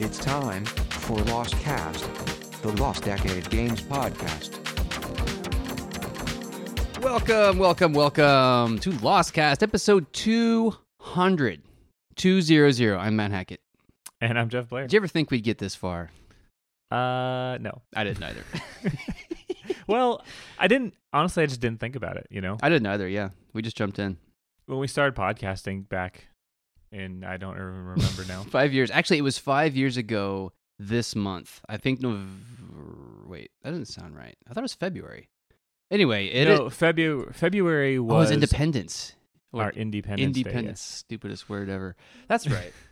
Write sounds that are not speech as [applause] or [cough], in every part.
It's time for Lost Cast, the Lost Decade Games podcast. Welcome, welcome, welcome to Lost Cast, episode 200. 200. I'm Matt Hackett. And I'm Jeff Blair. Did you ever think we'd get this far? Uh, no. I didn't either. [laughs] Well, I didn't. Honestly, I just didn't think about it. You know, I didn't either, yeah. We just jumped in. when we started podcasting back in, I don't even remember now. [laughs] Five years. Actually, it was five years ago this month. I think November. Wait, that doesn't sound right. I thought it was February. Anyway, it, no, February. February oh, it was was Independence. Or our Independence Day, Independence. Stupidest word ever. That's right. [laughs]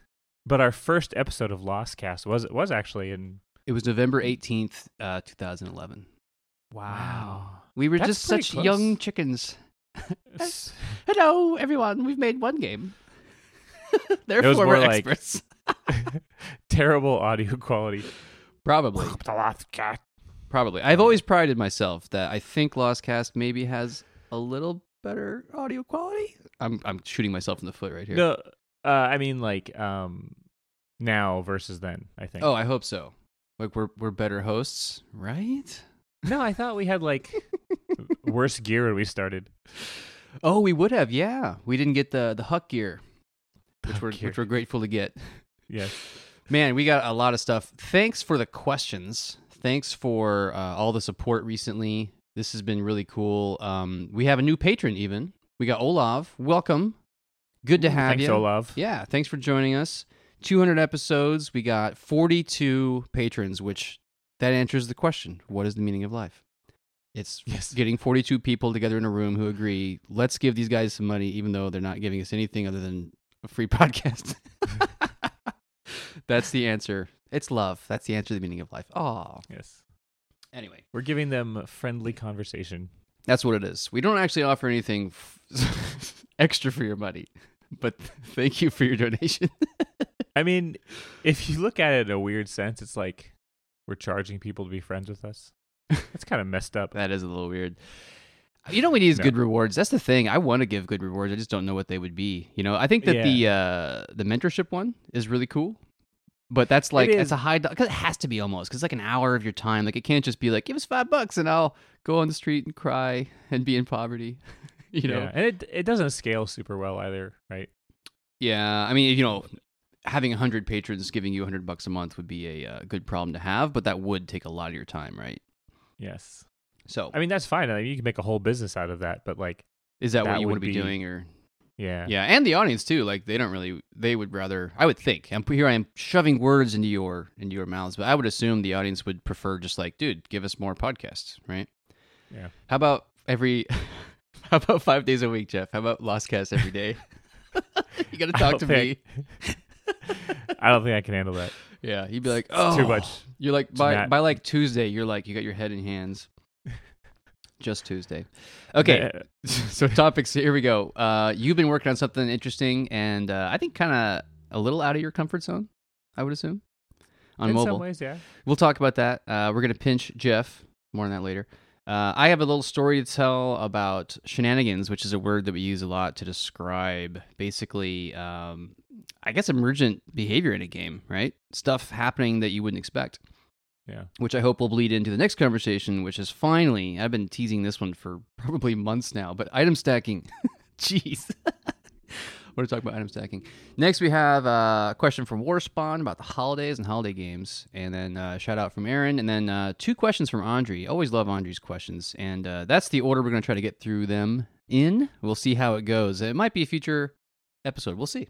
But our first episode of Lost Cast was was actually in. it was November 18th, uh, 2011. Wow. We were That's just such close. young chickens. [laughs] Hello, everyone. We've made one game. [laughs] They're It was former more like- experts. [laughs] Terrible audio quality. Probably. The Lost Cast. Probably. I've always prided myself that I think Lost Cast maybe has a little better audio quality. I'm I'm shooting myself in the foot right here. No, uh, I mean like um, now versus then. I think. Oh, I hope so. Like we're we're better hosts, right? no, I thought we had like [laughs] worse gear when we started. Oh, we would have. Yeah, we didn't get the the Huck gear, which we're which we're grateful to get. Yes. [laughs] Man, we got a lot of stuff. Thanks for the questions. Thanks for uh, all the support recently. This has been really cool. Um, we have a new patron, even. We got Olav. Welcome. Good to have Thanks, you. Olav. Yeah, thanks for joining us. 200 episodes. We got 42 patrons, which that answers the question what is the meaning of life? It's [laughs] Yes. getting 42 people together in a room who agree, let's give these guys some money, even though they're not giving us anything other than a free [laughs] podcast. That's the answer. It's love. That's the answer to the meaning of life. Oh. Yes. Anyway, We're giving them friendly conversation. that's what it is. We don't actually offer anything f- [laughs] extra for your money, but [laughs] thank you for your donation. I mean, if you look at it in a weird sense, it's like we're charging people to be friends with us. It's kind of messed up. That is a little weird. You know, we need is No. good rewards. That's the thing. I want to give good rewards. I just don't know what they would be. You know, I think that the uh, the mentorship one is really cool, but that's like is. it's a high because it has to be almost because it's like an hour of your time. Like it can't just be like give us five bucks and I'll go on the street and cry and be in poverty. [laughs] you know. Yeah. And it it doesn't scale super well either, right? Yeah, I mean, you know, having a hundred patrons giving you a hundred bucks a month would be a uh, good problem to have, but that would take a lot of your time, right? Yes. So, I mean, that's fine. I mean, you can make a whole business out of that, but like, is that, what you want to would be, be- doing, or yeah. yeah, and the audience too? Like, they don't really. They would rather. I would think. I'm here. I am shoving words into your into your mouths, but I would assume the audience would prefer just like, dude, give us more podcasts, right? Yeah. How about every? [laughs] How about five days a week, Jeff? How about Lost Cast every day? [laughs] you got to [laughs] talk to think- me. I don't think I can handle that. Yeah, you'd be like, It's oh, too much. You're like by by like Tuesday, you're like you got your head in hands. Just Tuesday. Okay, [laughs] so topics. Here we go. Uh, you've been working on something interesting, and uh, I think kind of a little out of your comfort zone. I would assume on in mobile. some ways, yeah. We'll talk about that. Uh, we're gonna pinch Jeff. More on that later. Uh, I have a little story to tell about shenanigans, which is a word that we use a lot to describe basically, um, I guess, emergent behavior in a game, right? Stuff happening that you wouldn't expect, Yeah. which I hope will bleed into the next conversation, which is finally, I've been teasing this one for [laughs] probably months now, but item stacking. [laughs] Jeez. I want to talk about item stacking. Next, we have uh, a question from Warspawn about the holidays and holiday games, and then uh, shout out from Aaron, and then uh, two questions from Andre. Always love Andre's questions, and uh, that's the order we're going to try to get through them in. We'll see how it goes. It might be a future episode. We'll see.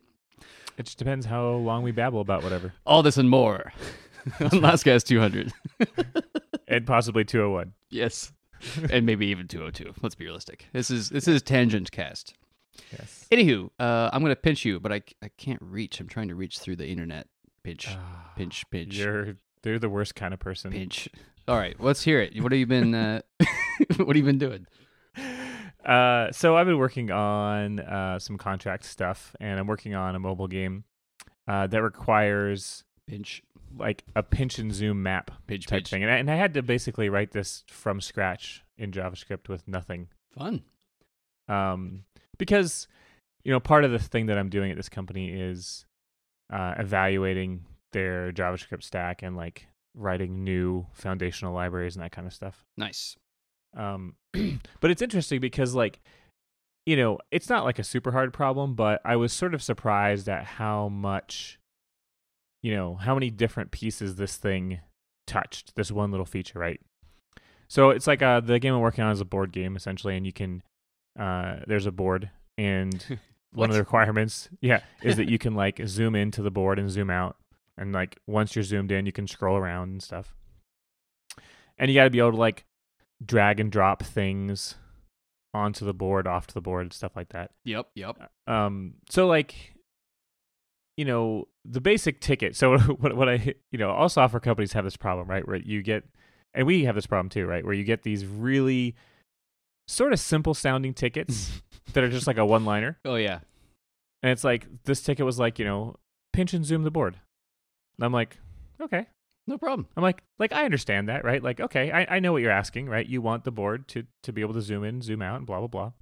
It just depends how long we babble about whatever. All this and more [laughs] on Lost Cast 200. [laughs] and possibly 201. yes, and maybe even 202. Let's be realistic. This is this is tangent cast. Yes. Anywho, uh, I'm going to pinch you, but I I can't reach. I'm trying to reach through the internet. Pinch, Ah, pinch, pinch. You're they're the worst kind of person. Pinch. All right, let's hear it. What have you been? Uh, [laughs] what have you been doing? Uh, so I've been working on uh, some contract stuff, and I'm working on a mobile game uh, that requires Pinch, like a pinch and zoom map pinch, type pinch. thing, and I, and I had to basically write this from scratch in JavaScript with nothing, Fun. um, because you know part of the thing that I'm doing at this company is uh, evaluating their JavaScript stack and like writing new foundational libraries and that kind of stuff. Nice. Um, [clears throat] but it's interesting because like, you know, it's not like a super hard problem, but I was sort of surprised at how much, you know, how many different pieces this thing touched. This one little feature, right? So it's like uh, the game I'm working on is a board game essentially, and you can uh, there's a board, and [laughs] one of the requirements, yeah, is that you [laughs] can like zoom into the board and zoom out, and like once you're zoomed in, you can scroll around and stuff. And you got to be able to like drag and drop things onto the board, off to the board, stuff like that. Yep. Yep. Um, so like, you know, the basic ticket. So [laughs] what what I you know, all software companies have this problem, right? Where you get, and we have this problem too, right? Where you get these really sort of simple sounding tickets [laughs] that are just like a one liner, Oh yeah. and it's like this ticket was like you know, pinch and zoom the board. And I'm like, okay. No problem. I'm like, like I understand that, right? Like, okay, I, I know what you're asking, right? You want the board to to be able to zoom in, zoom out, and blah blah blah.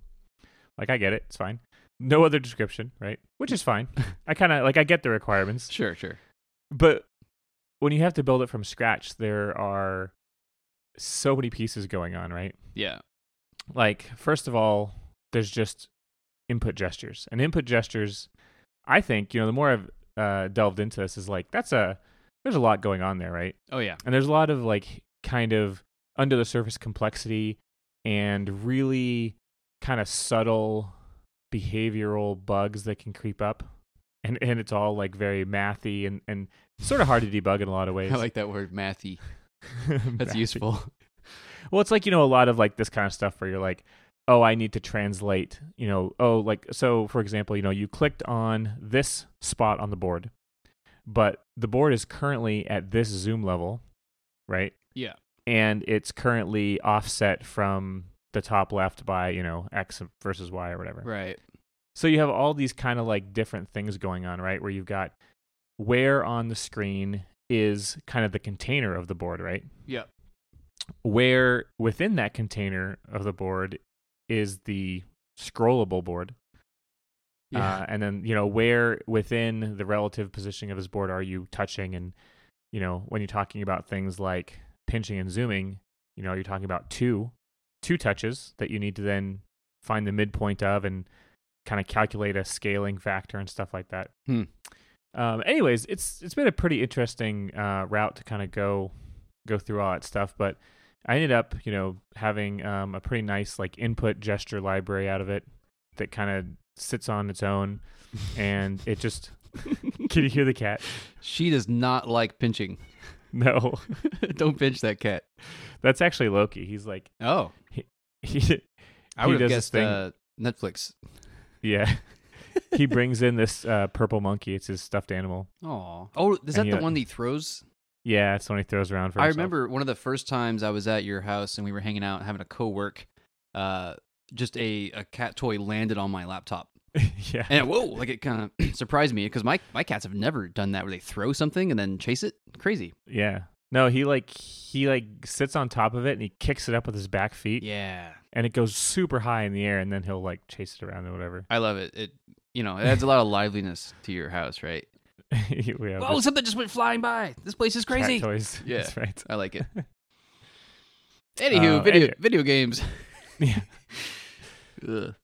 Like I get it, it's fine. No other description, right? Which is fine. [laughs] I kind of like I get the requirements, Sure. Sure. but when you have to build it from scratch, there are so many pieces going on, right? Yeah. Like first of all, there's just input gestures, and input gestures. I think you know the more I've uh, delved into this is like that's a there's a lot going on there, right? Oh yeah. And there's a lot of like kind of under the surface complexity and really kind of subtle behavioral bugs that can creep up. And and it's all like very mathy and, and sort of hard to debug in a lot of ways. I like that word, mathy. [laughs] That's Mathy. useful. Well, it's like, you know, a lot of like this kind of stuff where you're like, oh, I need to translate, you know, oh, like, so for example, you know, you clicked on this spot on the board, but the board is currently at this zoom level, right? Yeah. and it's currently offset from the top left by you know x versus y or whatever Right. so you have all these kind of like different things going on right where you've got where on the screen is kind of the container of the board right Yep. where within that container of the board is the scrollable board Yeah. uh, and then you know where within the relative positioning of this board are you touching and you know when you're talking about things like pinching and zooming you know you're talking about two two touches that you need to then find the midpoint of and kind of calculate a scaling factor and stuff like that Hmm. um, anyways it's it's been a pretty interesting uh, route to kind of go go through all that stuff but i ended up you know having um, a pretty nice like input gesture library out of it that kind of sits on its own [laughs] and it just [laughs] can you hear the cat she does not like pinching. no [laughs] Don't pinch that cat. that's actually loki he's like Oh, [laughs] he I He would have does this guessed thing- uh, Netflix. yeah [laughs] he brings in this uh, purple monkey it's his stuffed animal Oh. Oh, is that the one that he throws? yeah it's the one he throws around for I himself. remember one of the first times I was at your house and we were hanging out having a co-work. Uh, just a, a cat toy landed on my laptop. [laughs] yeah And whoa, like it kind of [clears throat] surprised me because my, my cats have never done that where they throw something and then chase it. Crazy. yeah no he like he like sits on top of it and he kicks it up with his back feet Yeah. and it goes super high in the air and then he'll like chase it around or whatever I love it. It you know, it adds a lot of liveliness to your house, right? [laughs] Whoa, this something just went flying by. This place is crazy. toys [laughs] Yeah. that's right I like it. [laughs] Anywho, Uh, video anyway. video games. yeah Ugh.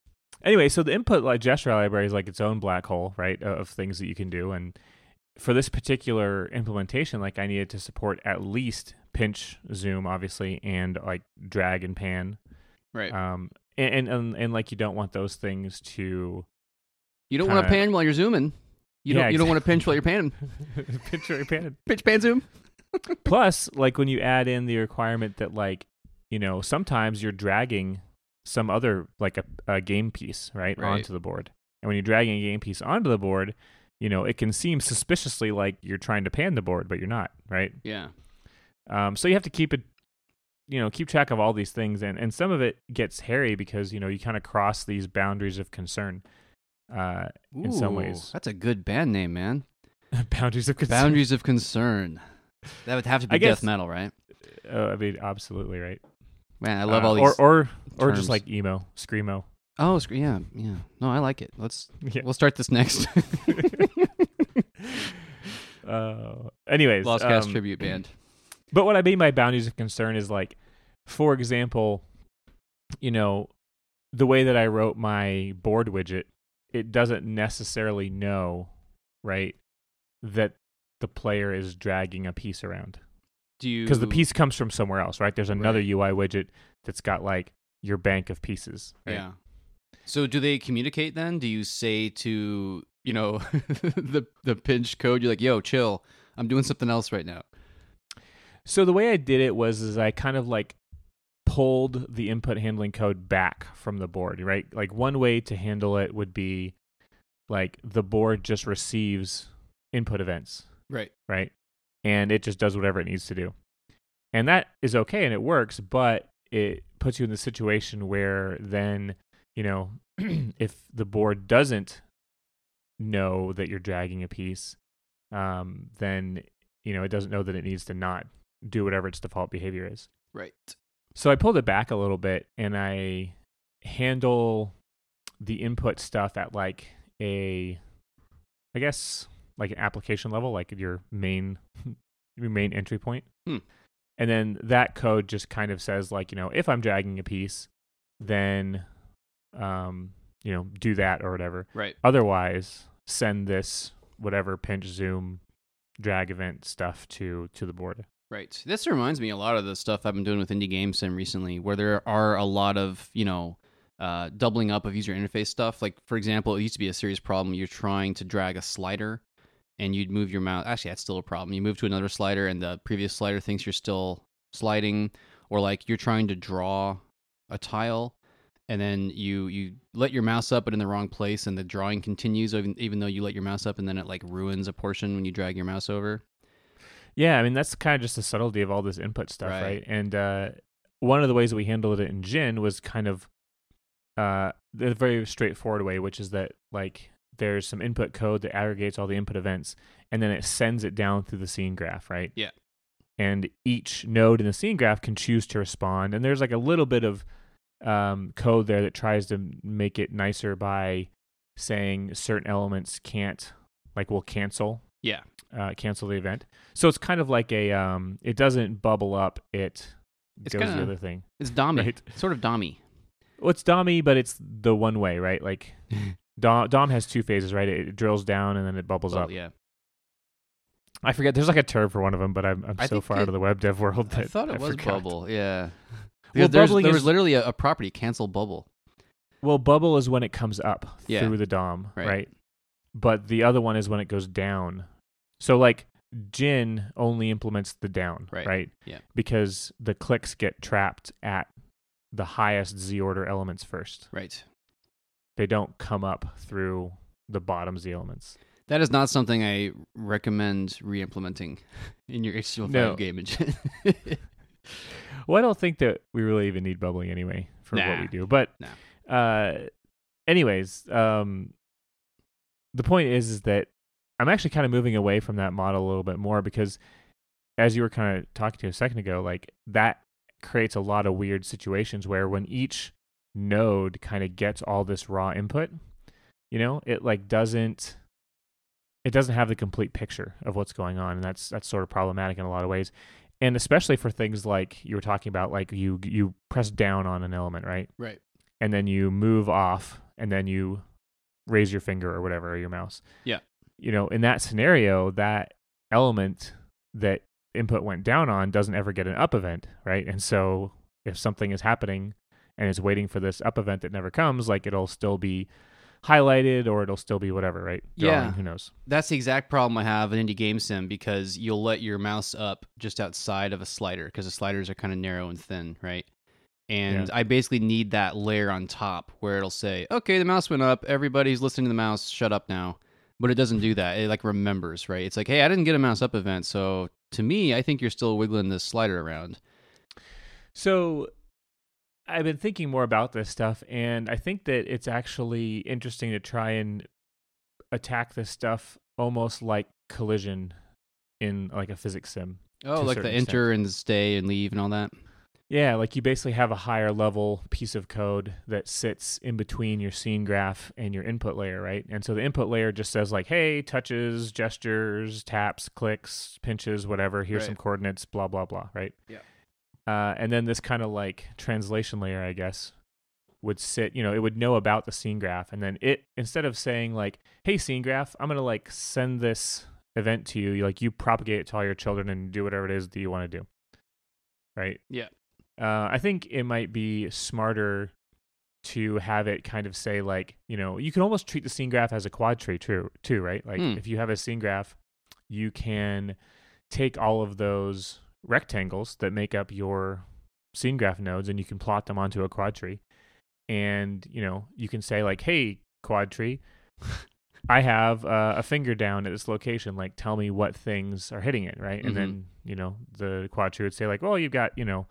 anyway, so the input like gesture library is like its own black hole, right, of things that you can do. And for this particular implementation, like I needed to support at least pinch, zoom, obviously, and like drag and pan. Right. Um, and and and, and like you don't want those things to you don't want to pan while you're zooming. You Yeah, don't. You don't want to pinch while you're panning. [laughs] pinch or pan. [laughs] Pinch, pan, zoom. [laughs] Plus, like when you add in the requirement that like you know sometimes you're dragging some other like a, a game piece right, Right. onto the board, and when you're dragging a game piece onto the board, you know it can seem suspiciously like you're trying to pan the board, but you're not, right? Yeah. Um, so you have to keep it, you know, keep track of all these things, and and some of it gets hairy because you know you kind of cross these boundaries of concern. Uh, In some ways. that's a good band name, man. [laughs] boundaries of concern. Boundaries of concern. That would have to be guess- death metal, right? Uh, I mean, absolutely right. Man, I love Uh, all these. or or or just like emo, screamo. Oh, yeah, yeah. No, I like it. Let's [laughs] Yeah. we'll start this next. [laughs] uh, anyways, Lost Cast um, tribute band. [clears throat] But what I mean by boundaries of concern is like, for example, you know, the way that I wrote my board widget, it doesn't necessarily know, right, that the player is dragging a piece around Do you because the piece comes from somewhere else, right? There's another. UI widget that's got like your bank of pieces. Right? Yeah. So do they communicate then? Do you say to you know [laughs] the the pinch code? You're like, yo, chill. I'm doing something else right now. So the way I did it was is I kind of like pulled the input handling code back from the board, right? Like one way to handle it would be like the board just receives input events, Right. right? And it just does whatever it needs to do. And that is okay and it works, but it puts you in the situation where then, you know, [clears throat] if the board doesn't know that you're dragging a piece, um, then you know it doesn't know that it needs to not do whatever its default behavior is. Right. So I pulled it back a little bit and I handle the input stuff at like a I guess like an application level, like your main [laughs] your main entry point. Hmm. And then that code just kind of says like, you know, if I'm dragging a piece, then um, you know, do that or whatever. Right. Otherwise, send this whatever pinch zoom drag event stuff to to the board. Right. This reminds me a lot of the stuff I've been doing with Indie Game Sim recently, where there are a lot of, you know, uh, doubling up of user interface stuff. Like, for example, it used to be a serious problem. You're trying to drag a slider and you'd move your mouse. Actually, that's still a problem. You move to another slider and the previous slider thinks you're still sliding, or like you're trying to draw a tile and then you you let your mouse up but in the wrong place and the drawing continues even, even though you let your mouse up and then it like ruins a portion when you drag your mouse over Yeah, I mean that's kind of just the subtlety of all this input stuff, Right. right? And uh, one of the ways that we handled it in Jin was kind of uh, the very straightforward way, which is that like there's some input code that aggregates all the input events, and then it sends it down through the scene graph, right? Yeah. And each node in the scene graph can choose to respond, and there's like a little bit of um, code there that tries to make it nicer by saying certain elements can't, like, will cancel yeah uh, cancel the event. So it's kind of like a um, it doesn't bubble up. It It's goes kinda- the other thing. it's dommy Right. sort of dommy Well, it's Dommy, but it's the one way, right? Like [laughs] Dom, Dom has two phases, right? It, it drills down and then it bubbles Well, up. yeah I forget. There's like a term for one of them, but I'm I'm I so far it- out of the web dev world that I thought it was forgot. bubble. Yeah. Well, Because there's, bubbling there is- was literally a, a property cancel bubble. Well, bubble is when it comes up Yeah. through the DOM, Right. right. But the other one is when it goes down. So like Jin only implements the down, Right. right? Yeah. Because the clicks get trapped at the highest Z order elements first. Right. They don't come up through the bottom Z elements. That is not something I recommend re-implementing [laughs] in your HTML5 No. game engine. [laughs] [laughs] Well, I don't think that we really even need bubbling anyway for what we do. But uh anyways, um the point is is that I'm actually kind of moving away from that model a little bit more because as you were kind of talking to a second ago, like that creates a lot of weird situations where when each node kind of gets all this raw input, you know, it like doesn't it doesn't have the complete picture of what's going on and that's that's sort of problematic in a lot of ways and especially for things like you were talking about like you you press down on an element right right. and then you move off and then you raise your finger or whatever or your mouse Yeah. you know in that scenario that element that input went down on doesn't ever get an up event right and so if something is happening and it's waiting for this up event that never comes like it'll still be highlighted or it'll still be whatever right Yeah. Who knows That's the exact problem I have in Indie Game Sim because you'll let your mouse up just outside of a slider because the sliders are kind of narrow and thin, right? And Yeah. I basically need that layer on top where it'll say, "Okay, the mouse went up. Everybody's listening to the mouse. Shut up now." But it doesn't do that. It like remembers, right? It's like, "Hey, I didn't get a mouse up event, so to me, I think you're still wiggling this slider around." So I've been thinking more about this stuff, and I think that it's actually interesting to try and attack this stuff almost like collision in like a physics sim. Oh, like the enter and stay and leave and all that. Yeah, like you basically have a higher level piece of code that sits in between your scene graph and your input layer, right? And so the input layer just says like, "Hey, touches, gestures, taps, clicks, pinches, whatever. Here's some coordinates, blah blah blah," right? Yeah. Uh, and then this kind of like translation layer, I guess, would sit. You know, it would know about the scene graph, and then it instead of saying like, "Hey, scene graph, I'm gonna like send this event to you," like you propagate it to all your children and do whatever it is that you want to do, right? Yeah. Uh, I think it might be smarter to have it kind of say like, you know, you can almost treat the scene graph as a quad tree too, too, right? Like Hmm. if you have a scene graph, you can take all of those rectangles that make up your scene graph nodes and you can plot them onto a quad tree. And, you know, you can say like, "Hey, quad tree, I have uh, a finger down at this location. Like, tell me what things are hitting it, right?" Mhm. And then, you know, the quad tree would say like, "Well, you've got, you know,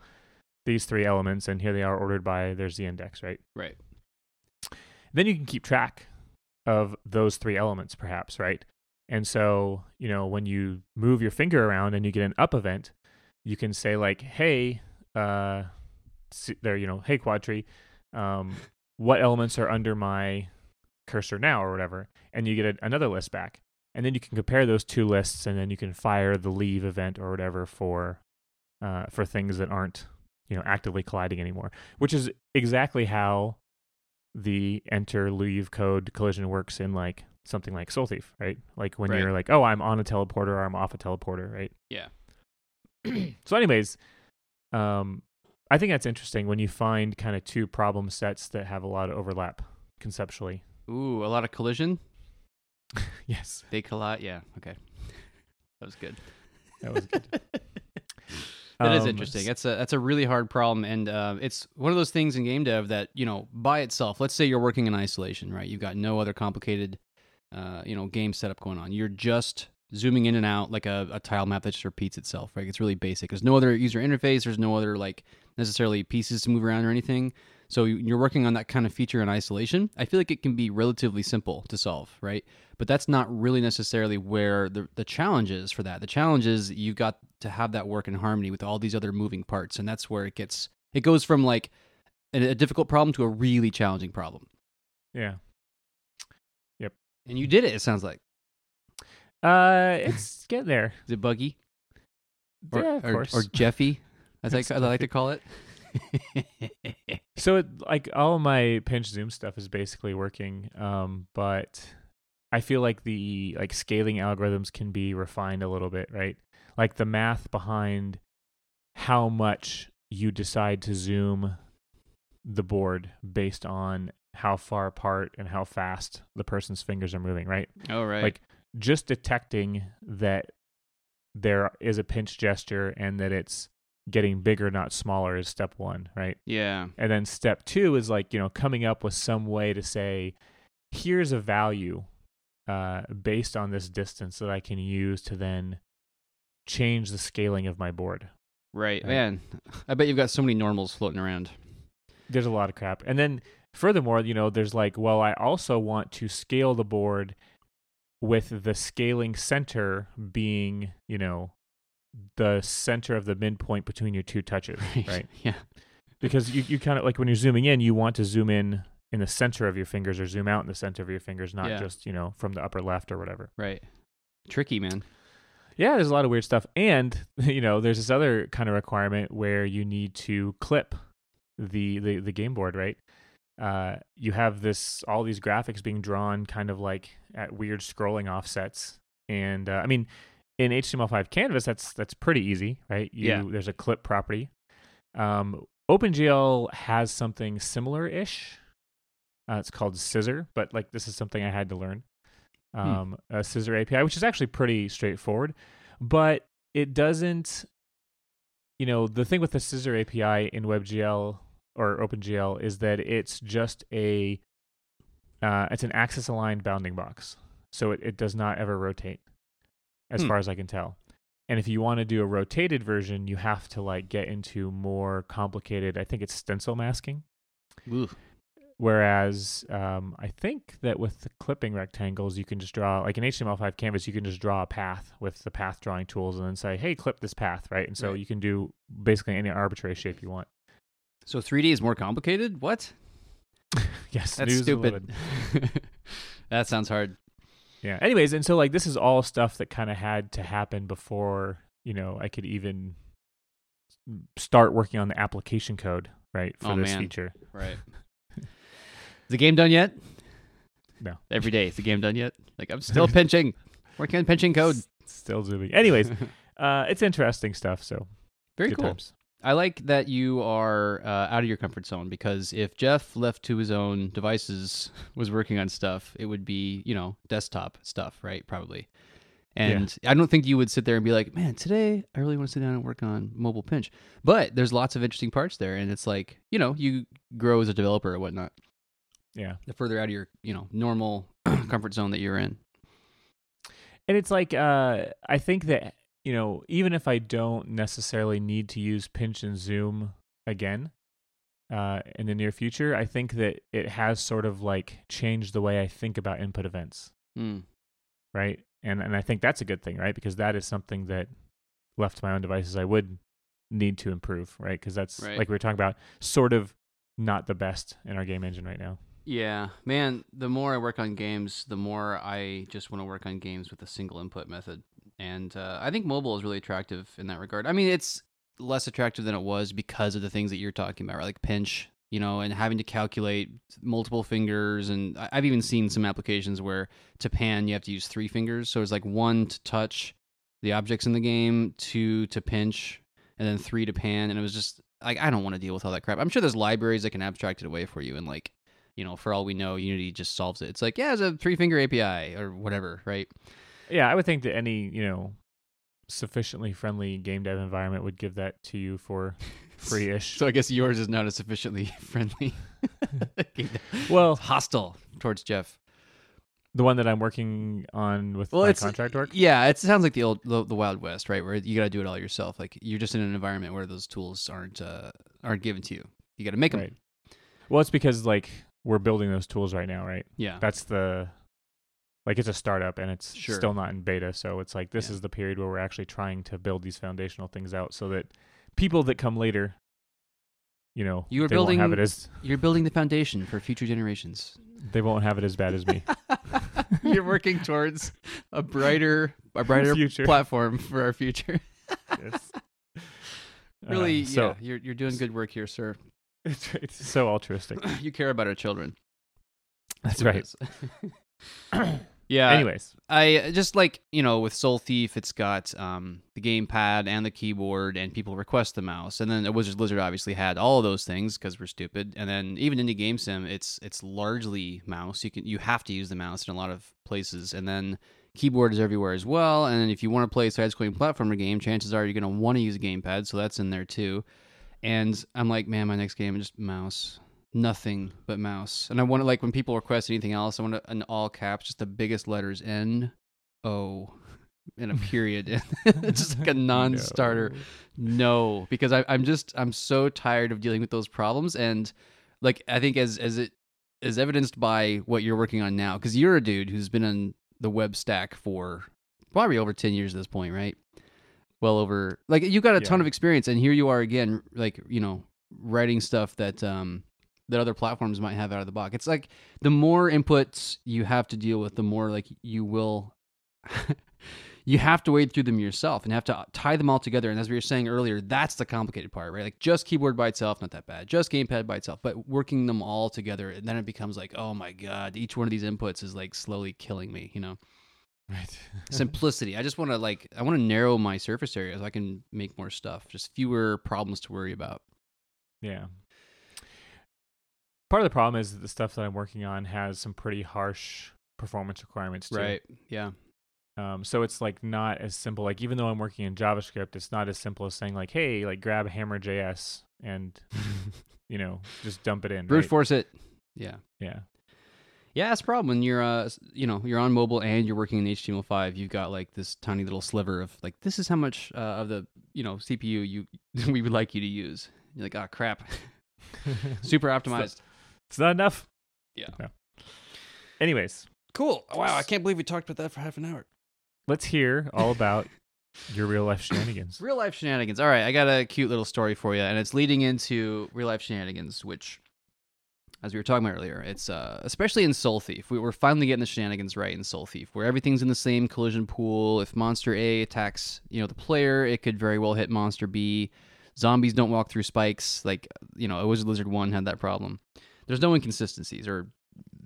these three elements, and here they are ordered by there's the index, right?" Right. Then you can keep track of those three elements, perhaps, right? And so, you know, when you move your finger around and you get an up event, you can say like, "Hey, uh, there, you know, hey quad tree, um, what elements are under my cursor now, or whatever," and you get a, another list back, and then you can compare those two lists, and then you can fire the leave event or whatever for, uh, for things that aren't, you know, actively colliding anymore, which is exactly how the enter leave code collision works in like something like Soul Thief, right? Like when Right. you're like, oh, I'm on a teleporter or I'm off a teleporter, right? Yeah. [clears throat] so, anyways, um, I think that's interesting when you find kind of two problem sets that have a lot of overlap conceptually. Ooh, a lot of collision. [laughs] yes, They collide. Yeah. Okay. That was good. that was good. [laughs] That is Um, interesting. That's a that's a really hard problem, and uh, it's one of those things in game dev that you know by itself. Let's say you're working in isolation, right? You've got no other complicated, uh, you know, game setup going on. You're just zooming in and out like a, a tile map that just repeats itself, right? It's really basic. There's no other user interface. There's no other like necessarily pieces to move around or anything. So you- you're working on that kind of feature in isolation. I feel like it can be relatively simple to solve, right? But that's not really necessarily where the the challenge is for that. The challenge is you've got to have that work in harmony with all these other moving parts, and that's where it gets it goes from like a, a difficult problem to a really challenging problem. Yeah. Yep. And you did it. It sounds like Uh, it's getting there. is it Buggy or yeah, of or, course. or Jeffy, [laughs] as I, I like to call it. So it, [laughs] like all my pinch zoom stuff is basically working, um, but I feel like the like scaling algorithms can be refined a little bit, right? Like the math behind how much you decide to zoom the board based on how far apart and how fast the person's fingers are moving, right? All right. Like just detecting that there is a pinch gesture and that it's getting bigger, not smaller, is step one, right? yeah. And then step two is like, you know, coming up with some way to say, here's a value uh, based on this distance that I can use to then change the scaling of my board. Right. Right. Man, I bet you've got so many normals floating around. There's a lot of crap. And then furthermore, you know, there's like, well, I also want to scale the board with the scaling center being, you know, the center of the midpoint between your two touches, [laughs] right? Yeah. because you, you kind of like when you're zooming in you want to zoom in in the center of your fingers or zoom out in the center of your fingers not Yeah. just you know from the upper left or whatever Right. Tricky, man. yeah there's a lot of weird stuff and [laughs] you know there's this other kind of requirement where you need to clip the the, the game board right uh, you have this all these graphics being drawn kind of like at weird scrolling offsets and uh, i mean in html5 canvas that's that's pretty easy right you, Yeah. there's a clip property um, OpenGL has something similar-ish. Uh, it's called Scissor, but like this is something I had to learn. Um, A Scissor API, which is actually pretty straightforward, but it doesn't. You know, the thing with the Scissor API in WebGL or OpenGL is that it's just a. Uh, it's an axis-aligned bounding box, so it, it does not ever rotate, as Hmm. far as I can tell. And if you want to do a rotated version, you have to like get into more complicated. I think it's stencil masking, Ooh. Whereas um, I think that with the clipping rectangles, you can just draw like an HTML5 canvas. You can just draw a path with the path drawing tools, and then say, "Hey, clip this path," right? And so Right. you can do basically any arbitrary shape you want. So 3D is more complicated? What? [laughs] Yes, That's stupid. [laughs] that sounds hard. Yeah. Anyways, and so like this is all stuff that kind of had to happen before you know I could even start working on the application code right for Oh, this man. feature. Right. [laughs] is the game done yet? No. Every day. Is the game done yet? Like, I'm still pinching. Working on pinching code. S- Still zooming. Anyways, uh, it's interesting stuff. So Very good cool. times. I like that you are uh, out of your comfort zone because if Jeff left to his own devices [laughs] was working on stuff, it would be, you know, desktop stuff, right? Probably. And I don't think you would sit there and be like, man, today I really want to sit down and work on mobile pinch. But there's lots of interesting parts there. And it's like, you know, you grow as a developer or whatnot. Yeah. The further out of your, you know, normal [clears throat] comfort zone that you're in. And it's like uh, I think that you know even if I don't necessarily need to use pinch and zoom again uh, in the near future, I think that it has sort of like changed the way I think about input events, Mm. right? And and I think that's a good thing, right? Because that is something that left to my own devices I would need to improve, right? Because that's Right. like we were talking about, sort of not the best in our game engine right now. Yeah, man, the more I work on games, the more I just want to work on games with a single input method. And uh, I think mobile is really attractive in that regard. I mean, it's less attractive than it was because of the things that you're talking about, right? like pinch, you know, and having to calculate multiple fingers. And I've even seen some applications where to pan, you have to use three fingers. So it's like one to touch the objects in the game, two to pinch, and then three to pan. And it was just like, I don't want to deal with all that crap. I'm sure there's libraries that can abstract it away for you and like, you know, for all we know, Unity just solves it. It's like, yeah, it's a three finger API or whatever, right? Yeah, I would think that any you know sufficiently friendly game dev environment would give that to you for [laughs] free-ish. So I guess yours is not a sufficiently [laughs] friendly. [laughs] Well- It's hostile towards Jeff. The one that I'm working on with Well, my contract work. Yeah, it sounds like the old the, the Wild West, right? Where you got to do it all yourself. Like you're just in an environment where those tools aren't uh, aren't given to you. You got to make them. Right. Well, it's because like we're building those tools right now, right? Yeah. That's the like it's a startup and it's Sure. still not in beta, so it's like this Yeah. is the period where we're actually trying to build these foundational things out so that people that come later, you know, You were they won't have it building- as You're building the foundation for future generations. they won't have it as bad as me. [laughs] you're working towards a brighter a brighter Future. platform for our future. Yes. [laughs] Really, Uh, so yeah, you're you're doing good work here, sir. [laughs] it's, it's so altruistic. [clears throat] you care about our children. That's what right. [clears throat] [coughs] yeah. Anyways, I just like you know with Soul Thief, it's got um, the gamepad and the keyboard, and people request the mouse. And then uh, Wizard Lizard obviously had all of those things because we're stupid. And then even indie game sim, it's it's largely mouse. You can you have to use the mouse in a lot of places, and then keyboard is everywhere as well. And if you want to play a side-scrolling platformer game, chances are you're going to want to use a gamepad, so that's in there too. And I'm like, man, my next game is just mouse nothing but mouse. And I want to like when people request anything else, I want to in all caps, just the biggest letters N O and a period. [laughs] It's just like a [laughs] non-starter. No, because I, I'm just I'm so tired of dealing with those problems. And like I think as as it is evidenced by what you're working on now, because you're a dude who's been on the web stack for probably over ten years at this point, right? Well over like you got a ton of experience, and here you are again, like you know, writing stuff that um that other platforms might have out of the box. It's like the more inputs you have to deal with, the more like you will [laughs] you have to wade through them yourself and have to tie them all together. And as we were saying earlier, that's the complicated part, right? Like just keyboard by itself, not that bad. Just gamepad by itself, but working them all together, and then it becomes like, oh my god, each one of these inputs is like slowly killing me. You know, right. [laughs] simplicity. I just want to like, I want to narrow my surface area so I can make more stuff. Just fewer problems to worry about. Yeah. Part of the problem is that the stuff that I'm working on has some pretty harsh performance requirements too. Right? Yeah. Um, so it's like not as simple. Like even though I'm working in JavaScript, it's not as simple as saying like, "Hey, like grab Hammer JS and [laughs] you know just dump it in." Brute right? force it. Yeah. Yeah. Yeah, that's a problem when you're, uh, you know, you're on mobile and you're working in HTML5. You've got like this tiny little sliver of like, this is how much uh, of the, you know, CPU you [laughs] we would like you to use. You're like, oh crap, [laughs] super optimized. It's not enough. Yeah. No. Anyways, Cool. Wow, I can't believe we talked about that for half an hour. let's hear all [laughs] about your real life shenanigans. Real life shenanigans. All right, I got a cute little story for you, and it's leading into real life shenanigans, which, as we were talking about earlier, it's uh, especially in Soul Thief. We, we're finally getting the shenanigans right in Soul Thief, where everything's in the same collision pool. If monster A attacks, you know, the player, it could very well hit monster B. Zombies don't walk through spikes. Like, you know, a Wizard Lizard 1 had that problem. There's no inconsistencies, or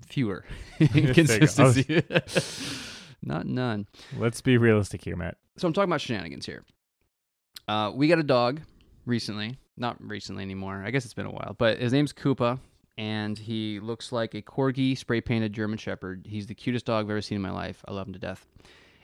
fewer [laughs] [laughs] There you go. inconsistencies. [laughs] Not none. Let's be realistic here, Matt. So I'm talking about shenanigans here. Uh, we got a dog recently. Not recently anymore. I guess it's been a while. But his name's Koopa, and he looks like a corgi spray painted German Shepherd. He's the cutest dog I've ever seen in my life. I love him to death.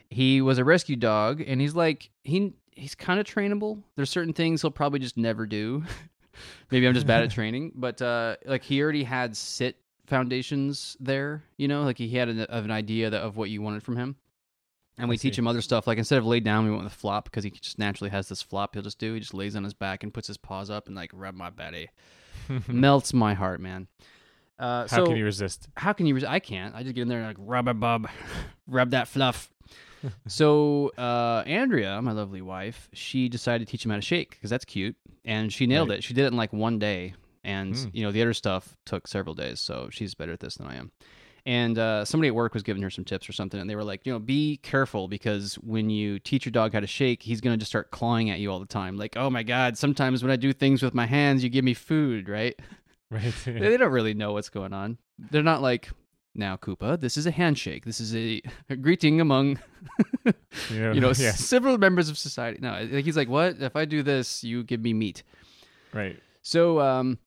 He was a rescue dog, and he's like he he's kind of trainable. There's certain things he'll probably just never do. [laughs] Maybe I'm just bad at [laughs] training, but uh, like he already had sit foundations there. You know, like he had an, of an idea that, of what you wanted from him. And we teach him other stuff. Like instead of lay down, we went with flop because he just naturally has this flop. He'll just do. He just lays on his back and puts his paws up and like rub my belly. [laughs] Melts my heart, man. Uh, How so can you resist? how can you? Res- I can't. I just get in there and like rub a bub, [laughs] rub that fluff. [laughs] so uh, Andrea, my lovely wife, she decided to teach him how to shake because that's cute, and she nailed Right. it. She did it in like one day, and Mm. you know the other stuff took several days. So she's better at this than I am. And uh, somebody at work was giving her some tips or something, and they were like, you know, be careful because when you teach your dog how to shake, he's gonna just start clawing at you all the time. Like, oh my god, sometimes when I do things with my hands, you give me food, right? [laughs] Right. They [laughs] they don't really know what's going on. They're not like, now, Koopa, this is a handshake. This is a, a [laughs] greeting among, you you know, yeah. several members of society. No, he's like, what? If I do this, you give me meat. Right. So um,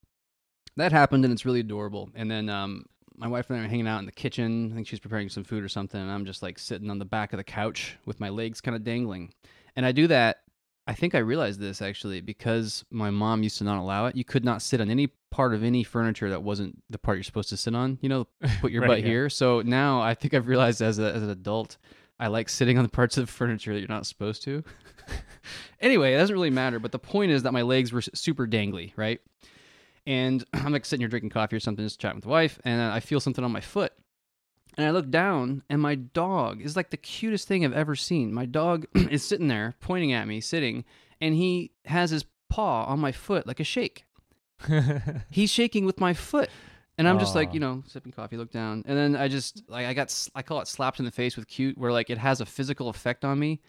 that happened, and it's really adorable. And then um, my wife and I are hanging out in the kitchen. I think she's preparing some food or something, and I'm just like sitting on the back of the couch with my legs kind of dangling. And I do that. I think I realized this actually because my mom used to not allow it. You could not sit on any part of any furniture that wasn't the part you're supposed to sit on. You know, [laughs] put your Right, butt yeah. here. So now I think I've realized as, a, as an adult, I like sitting on the parts of the furniture that you're not supposed to. [laughs] anyway, it doesn't really matter. But the point is that my legs were super dangly, right? And [clears throat] I'm like sitting here drinking coffee or something, just chatting with the wife, and I feel something on my foot. And I look down, and my dog is like the cutest thing I've ever seen. My dog [clears throat] is sitting there, pointing at me, sitting, and he has his paw on my foot like a shake. [laughs] He's shaking with my foot. And I'm just like, you know, sipping coffee, look down. And then I just, like, I got, I call it slapped in the face with cute, where like it has a physical effect on me.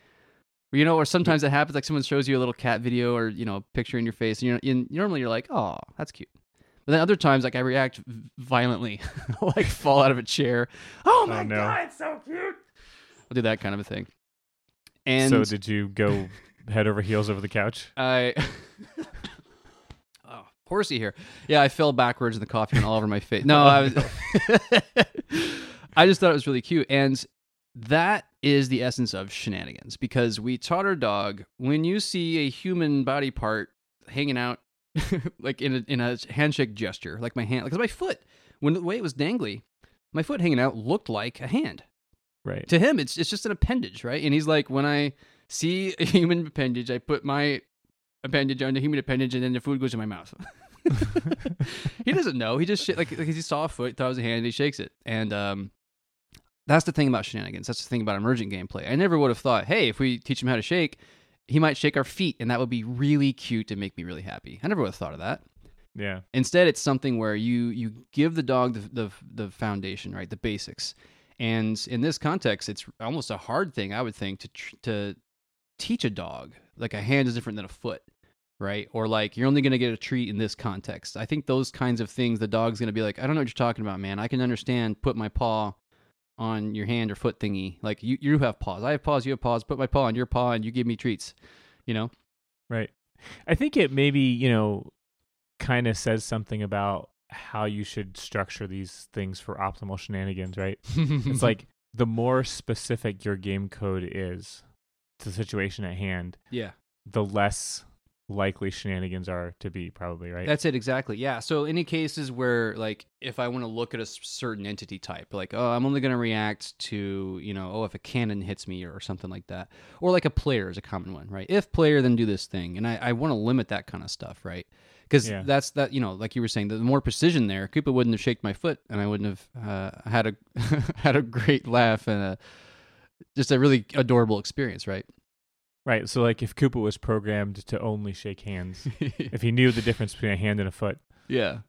You know, or sometimes it happens, like someone shows you a little cat video or, you know, a picture in your face, and you're, in, normally you're like, oh, that's cute. But then other times, like, I react violently, [laughs] like fall out of a chair. Oh my no. God, it's so cute. I'll do that kind of a thing. And so did you go head over heels over the couch? [laughs] I [laughs] oh horsey here. Yeah, I fell backwards in the coffee and all over my face. No, I was I just thought it was really cute. And that is the essence of shenanigans because we taught our dog when you see a human body part hanging out [laughs] like in a in a handshake gesture, like my hand like my foot, when the way it was dangly, my foot hanging out looked like a hand. Right. to him it's it's just an appendage right? And he's like when i see a human appendage i put my appendage on the human appendage and then the food goes in my mouth. [laughs] He doesn't know. He just sh- like, like he saw a foot thought it was a hand and he shakes it. And um that's the thing about shenanigans that's the thing about emergent gameplay i never would have thought hey if we teach him how to shake he might shake our feet and that would be really cute and make me really happy i never would have thought of that Yeah. Instead, it's something where you you give the dog the the, the foundation, right, the basics. And in this context, it's almost a hard thing, I would think, to tr- to teach a dog like a hand is different than a foot, right? Or like you're only going to get a treat in this context. I think those kinds of things, the dog's going to be like, I don't know what you're talking about, man. I can understand. Put my paw on your hand or foot thingy. Like you you have paws. I have paws. You have paws. Put my paw on your paw, and you give me treats. You know. Right. I think it maybe, you know, kind of says something about how you should structure these things for optimal shenanigans, right? It's [laughs] like the more specific your game code is to the situation at hand, yeah. the less likely shenanigans are to be probably right That's it exactly. Yeah. So any cases where like if I want to look at a certain entity type, like oh I'm only going to react to you know oh if a cannon hits me or something like that, or like a player is a common one, right? If player then do this thing, and I, I want to limit that kind of stuff, right? Because Yeah. that's that you know like you were saying the more precision there, Koopa wouldn't have shaked my foot, and I wouldn't have uh, had a [laughs] had a great laugh and a just a really adorable experience, right? Right so like if Koopa was programmed to only shake hands [laughs] if he knew the difference between a hand and a foot yeah.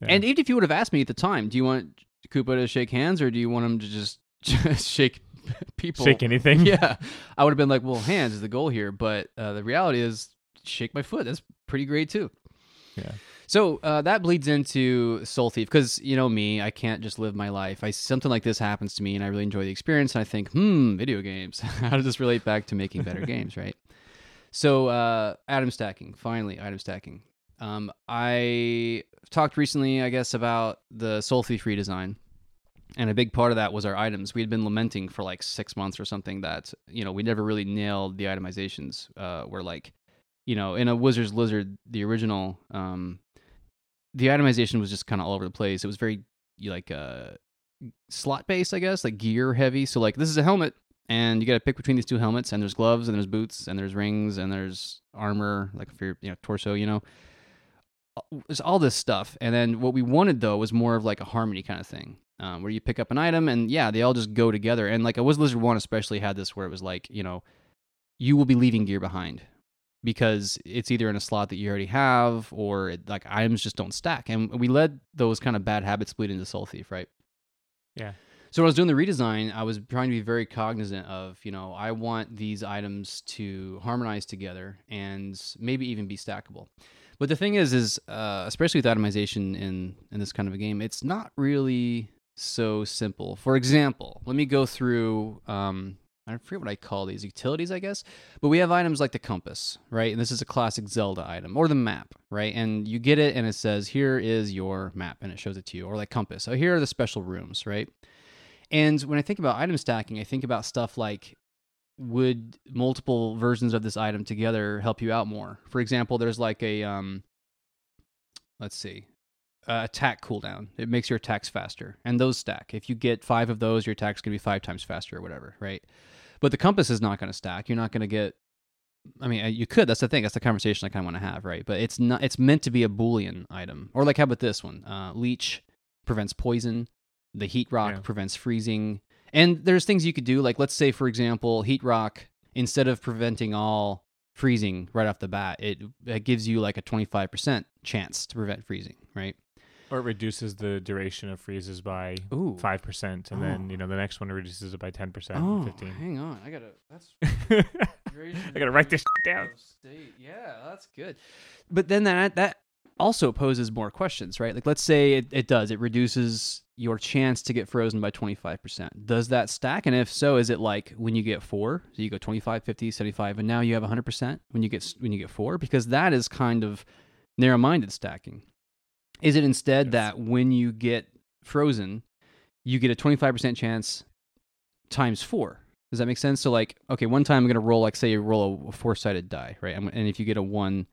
yeah. And even if you would have asked me at the time, do you want Koopa to shake hands or do you want him to just, [laughs] just shake [laughs] people? shake anything Yeah. I would have been like, well, hands is the goal here. But uh, the reality is, shake my foot. That's pretty great too. Yeah. So uh, that bleeds into Soul Thief because you know me, I can't just live my life. I something like this happens to me, and I really enjoy the experience. And I think, hmm, video games. [laughs] How does this relate back to making better [laughs] games, right? So uh, item stacking, finally, item stacking. Um, I talked recently, I guess, about the Soul Thief redesign, and a big part of that was our items. We had been lamenting for like six months or something that you know we never really nailed the itemizations. Uh, where like, you know, in a Wizard's Lizard, the original, um, the itemization was just kind of all over the place. It was very like uh, slot based, I guess, like gear heavy. So like, this is a helmet, and you got to pick between these two helmets, and there's gloves, and there's boots, and there's rings, and there's armor, like for your you know torso, you know. There's all this stuff, and then what we wanted though was more of like a harmony kind of thing, um, where you pick up an item, and yeah, they all just go together. And like a Wiz Lizard One especially had this where it was like, you know, you will be leaving gear behind because it's either in a slot that you already have or it, like items just don't stack. And we let those kind of bad habits bleed into Soul Thief, right? Yeah. So when I was doing the redesign, I was trying to be very cognizant of, you know, I want these items to harmonize together and maybe even be stackable. But the thing is, is uh, especially with itemization in in this kind of a game, it's not really so simple. For example, let me go through. Um, I forget what I call these utilities, I guess. But we have items like the compass, right? And this is a classic Zelda item, or the map, right? And you get it, and it says, "Here is your map," and it shows it to you, or like compass. So here are the special rooms, right? And when I think about item stacking, I think about stuff like would multiple versions of this item together help you out more? For example, there's like a um let's see. Uh, attack cooldown. It makes your attacks faster. And those stack. If you get 5 of those, your attack's to be 5 times faster or whatever, right? But the compass is not going to stack. You're not going to get I mean, uh, you could. That's the thing. That's the conversation I kind of want to have, right? But it's not. It's meant to be a boolean item, or like how about this one? Uh, leech prevents poison. The heat rock Yeah. prevents freezing. And there's things you could do, like let's say, for example, heat rock instead of preventing all freezing right off the bat, it, it gives you like a 25% chance to prevent freezing, right? Or it reduces the duration of freezes by Ooh. five percent, and Oh. then you know the next one reduces it by ten percent, Oh, fifteen. hang on. I gotta. That's [laughs] I gotta write this down. [laughs] State. Yeah, that's good. But then that that also poses more questions, right? Like let's say it, it does. It reduces your chance to get frozen by 25%. Does that stack? And if so, is it like when you get 4, so you go 25, 50, 75 and now you have 100% when you get s- when you get 4 because that is kind of narrow-minded stacking. Is it instead Yes. that when you get frozen, you get a 25% chance times 4? Does that make sense? So like, okay, one time I'm gonna roll like say you roll a four sided die, right? I'm- And if you get a one,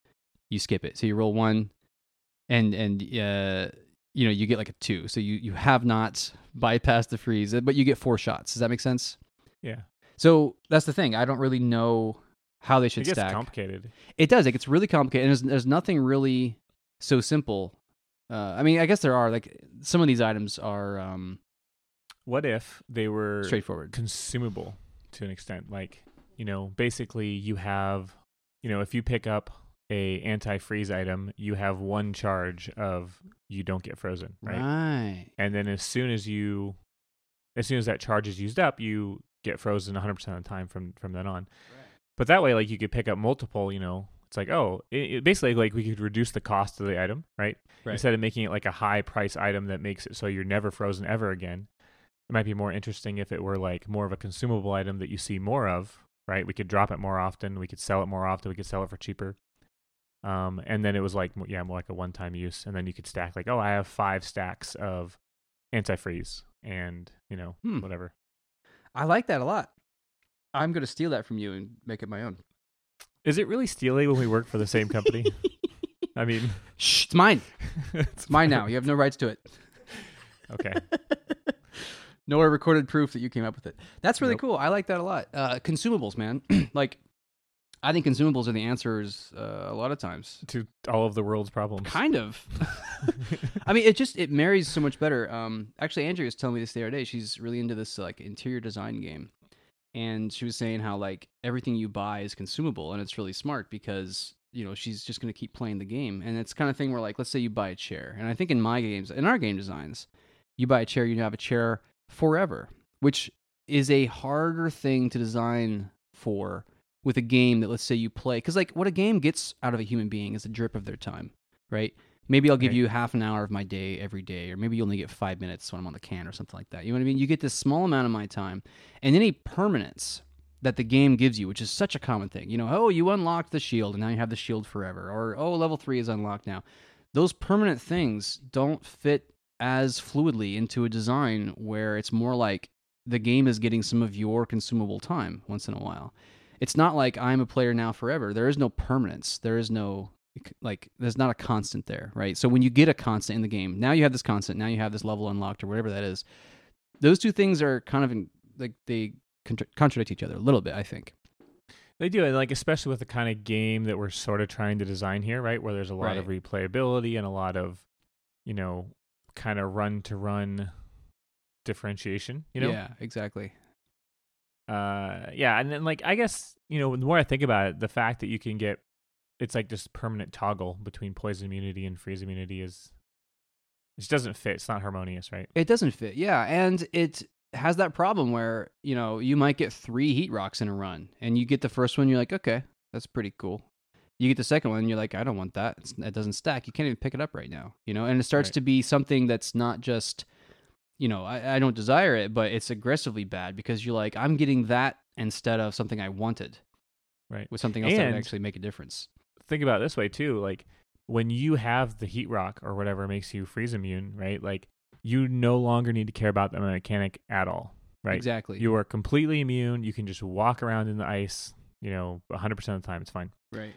you skip it. So you roll one, and and uh, you know you get like a two. So you you have not bypassed the freeze, but you get four shots. Does that make sense? Yeah, So that's the thing. I don't really know how they it should gets stack. complicated. It does. It gets really complicated, and there's, there's nothing really so simple. Uh, I mean, I guess there are like some of these items are um, What if they were straightforward. consumable to an extent? Like, you know, basically you have, you know, if you pick up a anti-freeze item, you have one charge of you don't get frozen, right? Right. And then as soon as you, as soon as that charge is used up, you get frozen 100% of the time from from then on. But that way, like you could pick up multiple, you know, it's like, oh, it, it basically like we could reduce the cost of the item, right? Right. Instead of making it like a high price item that makes it so you're never frozen ever again. It might be more interesting if it were like more of a consumable item that you see more of, right? We could drop it more often, we could sell it more often, we could sell it for cheaper. Um, and then it was like, yeah, more like a one time use. And then you could stack like, oh, I have five stacks of antifreeze and, you know, Hmm. whatever. I like that a lot. I'm going to steal that from you and make it my own. Is it really steely when we work for the same company? [laughs] I mean, Shh, it's mine. [laughs] it's It's mine now. You have no rights to it. Okay. [laughs] No recorded proof that you came up with it. That's really Nope. cool. I like that a lot. Uh, consumables, man. [clears throat] like, I think consumables are the answers uh, a lot of times. to all of the world's problems. Kind of. I mean, it just it marries so much better. Um, actually, Andrea was telling me this the other day. She's really into this like interior design game, and she was saying how like everything you buy is consumable, and it's really smart because you know she's just going to keep playing the game, and it's kind of thing where like let's say you buy a chair, and I think in my games, in our game designs, you buy a chair, you have a chair forever, which is a harder thing to design for with a game that let's say you play because like what a game gets out of a human being is a drip of their time right maybe i'll give Right. you half an hour of my day every day or maybe you only get five minutes when i'm on the can or something like that you know what i mean you get this small amount of my time and any permanence that the game gives you which is such a common thing you know oh you unlocked the shield and now you have the shield forever or oh level three is unlocked now those permanent things don't fit as fluidly into a design where it's more like the game is getting some of your consumable time once in a while it's not like I'm a player now forever. There is no permanence. There is no like there's not a constant there, right? So when you get a constant in the game, now you have this constant, now you have this level unlocked or whatever that is. Those two things are kind of in, like they contra- contradict each other a little bit, I think. They do, and like especially with the kind of game that we're sort of trying to design here, right? Where there's a lot of replayability and a lot of, you know, kind of run to run differentiation. You know, Yeah, exactly. uh, yeah, and then like I guess you know the more I think about it, the fact that you can get it's like this permanent toggle between poison immunity and freeze immunity is it just doesn't fit. It's not harmonious, right? It doesn't fit. Yeah, and it has that problem where, you know, you might get 3 heat rocks in a run and you get the first one you're like, "Okay, that's pretty cool." You get the second one, you're like, I don't want that. It's, it doesn't stack. You can't even pick it up right now, you know. And it starts Right. to be something that's not just, you know, I, I don't desire it, but it's aggressively bad because you're like, I'm getting that instead of something I wanted Right. with something else that would actually make a difference. Think about it this way too like when you have the heat rock or whatever makes you freeze immune right like you no longer need to care about the mechanic at all right Exactly. you are completely immune you can just walk around in the ice you know 100% of the time it's fine right.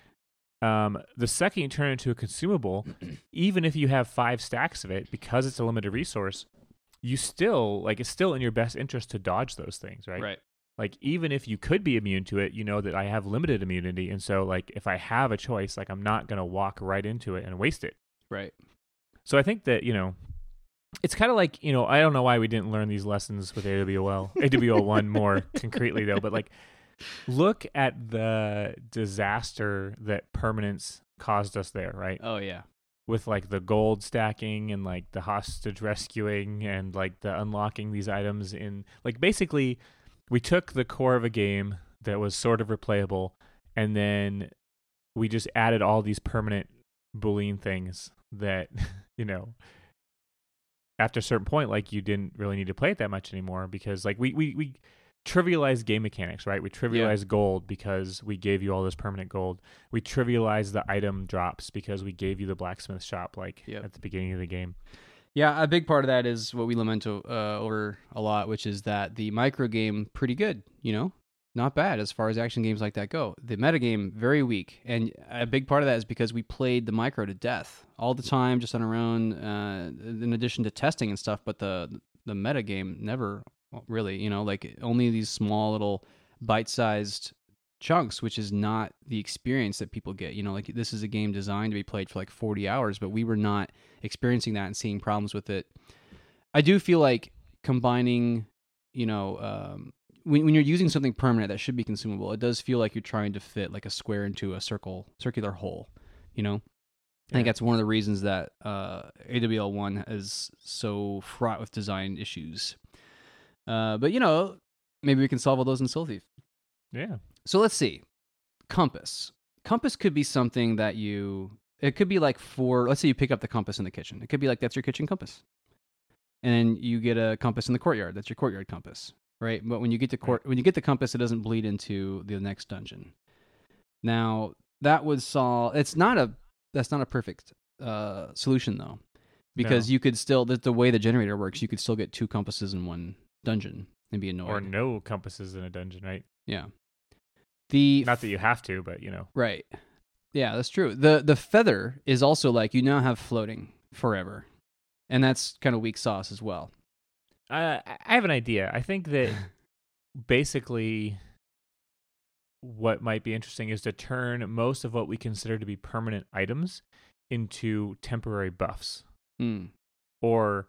um, the second you turn it into a consumable [clears throat] even if you have five stacks of it because it's a limited resource you still like it's still in your best interest to dodge those things right Right. Like even if you could be immune to it you know that i have limited immunity and so like if i have a choice like i'm not going to walk right into it and waste it Right. so i think that you know it's kind of like you know i don't know why we didn't learn these lessons with awl AWL1 [laughs] more concretely though but like look at the disaster that permanence caused us there right Oh yeah. with like the gold stacking and like the hostage rescuing and like the unlocking these items in like basically we took the core of a game that was sort of replayable and then we just added all these permanent boolean things that [laughs] you know after a certain point like you didn't really need to play it that much anymore because like we we, we trivialized game mechanics right? We trivialized gold because we gave you all this permanent gold. We trivialized the item drops because we gave you the blacksmith shop like Yep. at the beginning of the game Yeah, a big part of that is what we lament uh, over a lot, which is that the micro game pretty good, you know, not bad as far as action games like that go. The meta game very weak, and a big part of that is because we played the micro to death all the time, just on our own. Uh, in addition to testing and stuff, but the the meta game never really, you know, like only these small little bite-sized chunks, which is not the experience that people get. You know, like this is a game designed to be played for like 40 hours, but we were not experiencing that and seeing problems with it. I do feel like combining, you know, um, when, when you're using something permanent that should be consumable, it does feel like you're trying to fit like a square into a circle, circular hole, you know? I think that's one of the reasons that uh, AWL1 is so fraught with design issues. Uh, but, you know, maybe we can solve all those in Soul Thief. yeah So let's see. Compass. Compass could be something that you. It could be like for. Let's say you pick up the compass in the kitchen. It could be like that's your kitchen compass, and you get a compass in the courtyard. That's your courtyard compass, right? But when you get to court, when you get the compass, it doesn't bleed into the next dungeon. Now that would solve. It's not a. That's not a perfect uh, solution though, because No. you could still. The, the way the generator works, you could still get two compasses in one dungeon and be annoyed. or no compasses in a dungeon right Yeah. The Not that you have to, but you know. right. Yeah, that's true. The the feather is also like you now have floating forever. And that's kind of weak sauce as well. Uh, I have an idea. I think that [laughs] basically what might be interesting is to turn most of what we consider to be permanent items into temporary buffs Hmm. or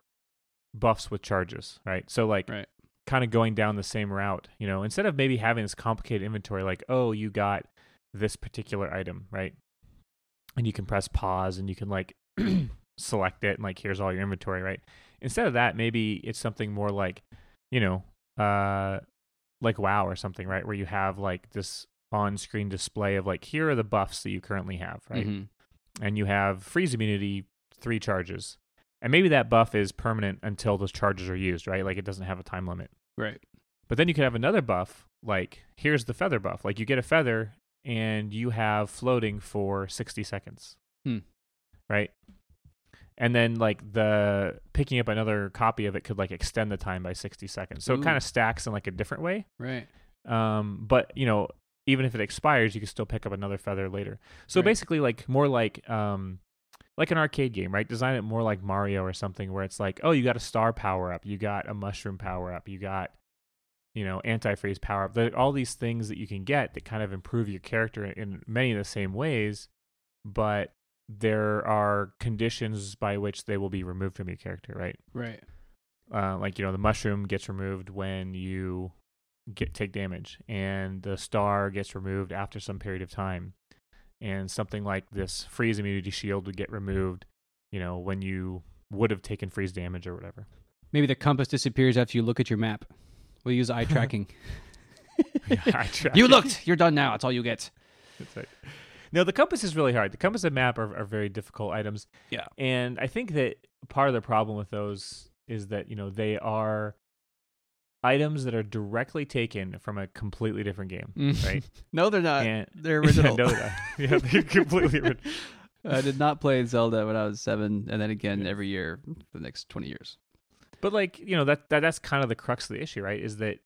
buffs with charges, right? So like Right. Kind of going down the same route, you know, instead of maybe having this complicated inventory like, oh, you got this particular item, right? And you can press pause and you can like [clears throat] select it and like here's all your inventory, right? Instead of that, maybe it's something more like, you know, uh like WoW or something, right? Where you have like this on-screen display of like here are the buffs that you currently have, right? Mhm. and you have freeze immunity three charges and maybe that buff is permanent until those charges are used right like it doesn't have a time limit Right. but then you could have another buff like here's the feather buff like you get a feather and you have floating for 60 seconds Hmm. right and then like the picking up another copy of it could like extend the time by 60 seconds so Ooh. it kind of stacks in like a different way Right. um, but you know, even if it expires, you can still pick up another feather later. So Right. basically, like more like um, like an arcade game, right? Design it more like Mario or something, where it's like, oh, you got a star power up, you got a mushroom power up, you got you know antifreeze power up. There- All these things that you can get that kind of improve your character in many of the same ways, but there are conditions by which they will be removed from your character, right? Right. uh, like you know the mushroom gets removed when you get take damage and the star gets removed after some period of time and something like this freeze immunity shield would get removed you know when you would have taken freeze damage or whatever Maybe the compass disappears after you look at your map. We'll use eye [laughs] tracking. I tried. [laughs] you looked. You're done now. That's all you get. That's right. No, the compass is really hard. The compass and map are, are very difficult items. Yeah. And I think that part of the problem with those is that, you know, they are items that are directly taken from a completely different game, mm. right? [laughs] no, they're not. and They're [laughs] original. no, they're [laughs] yeah, they're completely original. I did not play Zelda when I was seven, and then again every year for the next twenty years. But like, you know, that, that that's kind of the crux of the issue, right? Is that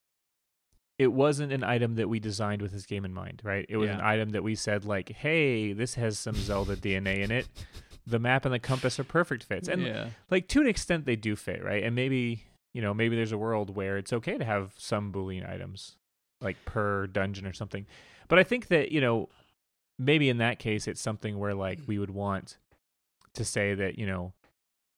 it wasn't an item that we designed with this game in mind, right? It was an item that we said like, "Hey, this has some Zelda DNA in it. The map and the compass are perfect fits." And yeah, like to an extent they do fit, right? And maybe, you know, maybe there's a world where it's okay to have some boolean items like per dungeon or something. But I think that, you know, maybe in that case it's something where like we would want to say that, you know,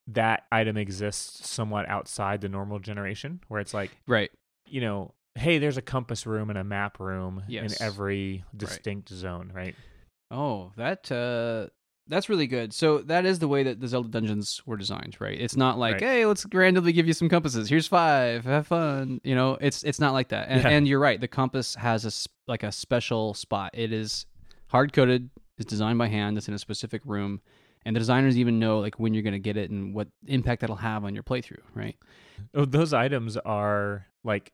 that item exists somewhat outside the normal generation where it's like, right. you know, hey, there's a compass room and a map room Yes. in every distinct zone, right? Oh, that uh, that's really good. So that is the way that the Zelda dungeons were designed, right? It's not like, Right. hey, let's randomly give you some compasses. Here's five. Have fun. You know, it's it's not like that. And, Yeah. and you're right. The compass has a like a special spot. It is hard coded. It's designed by hand. It's in a specific room. And the designers even know like when you're gonna get it and what impact that'll have on your playthrough, right? Oh, those items are like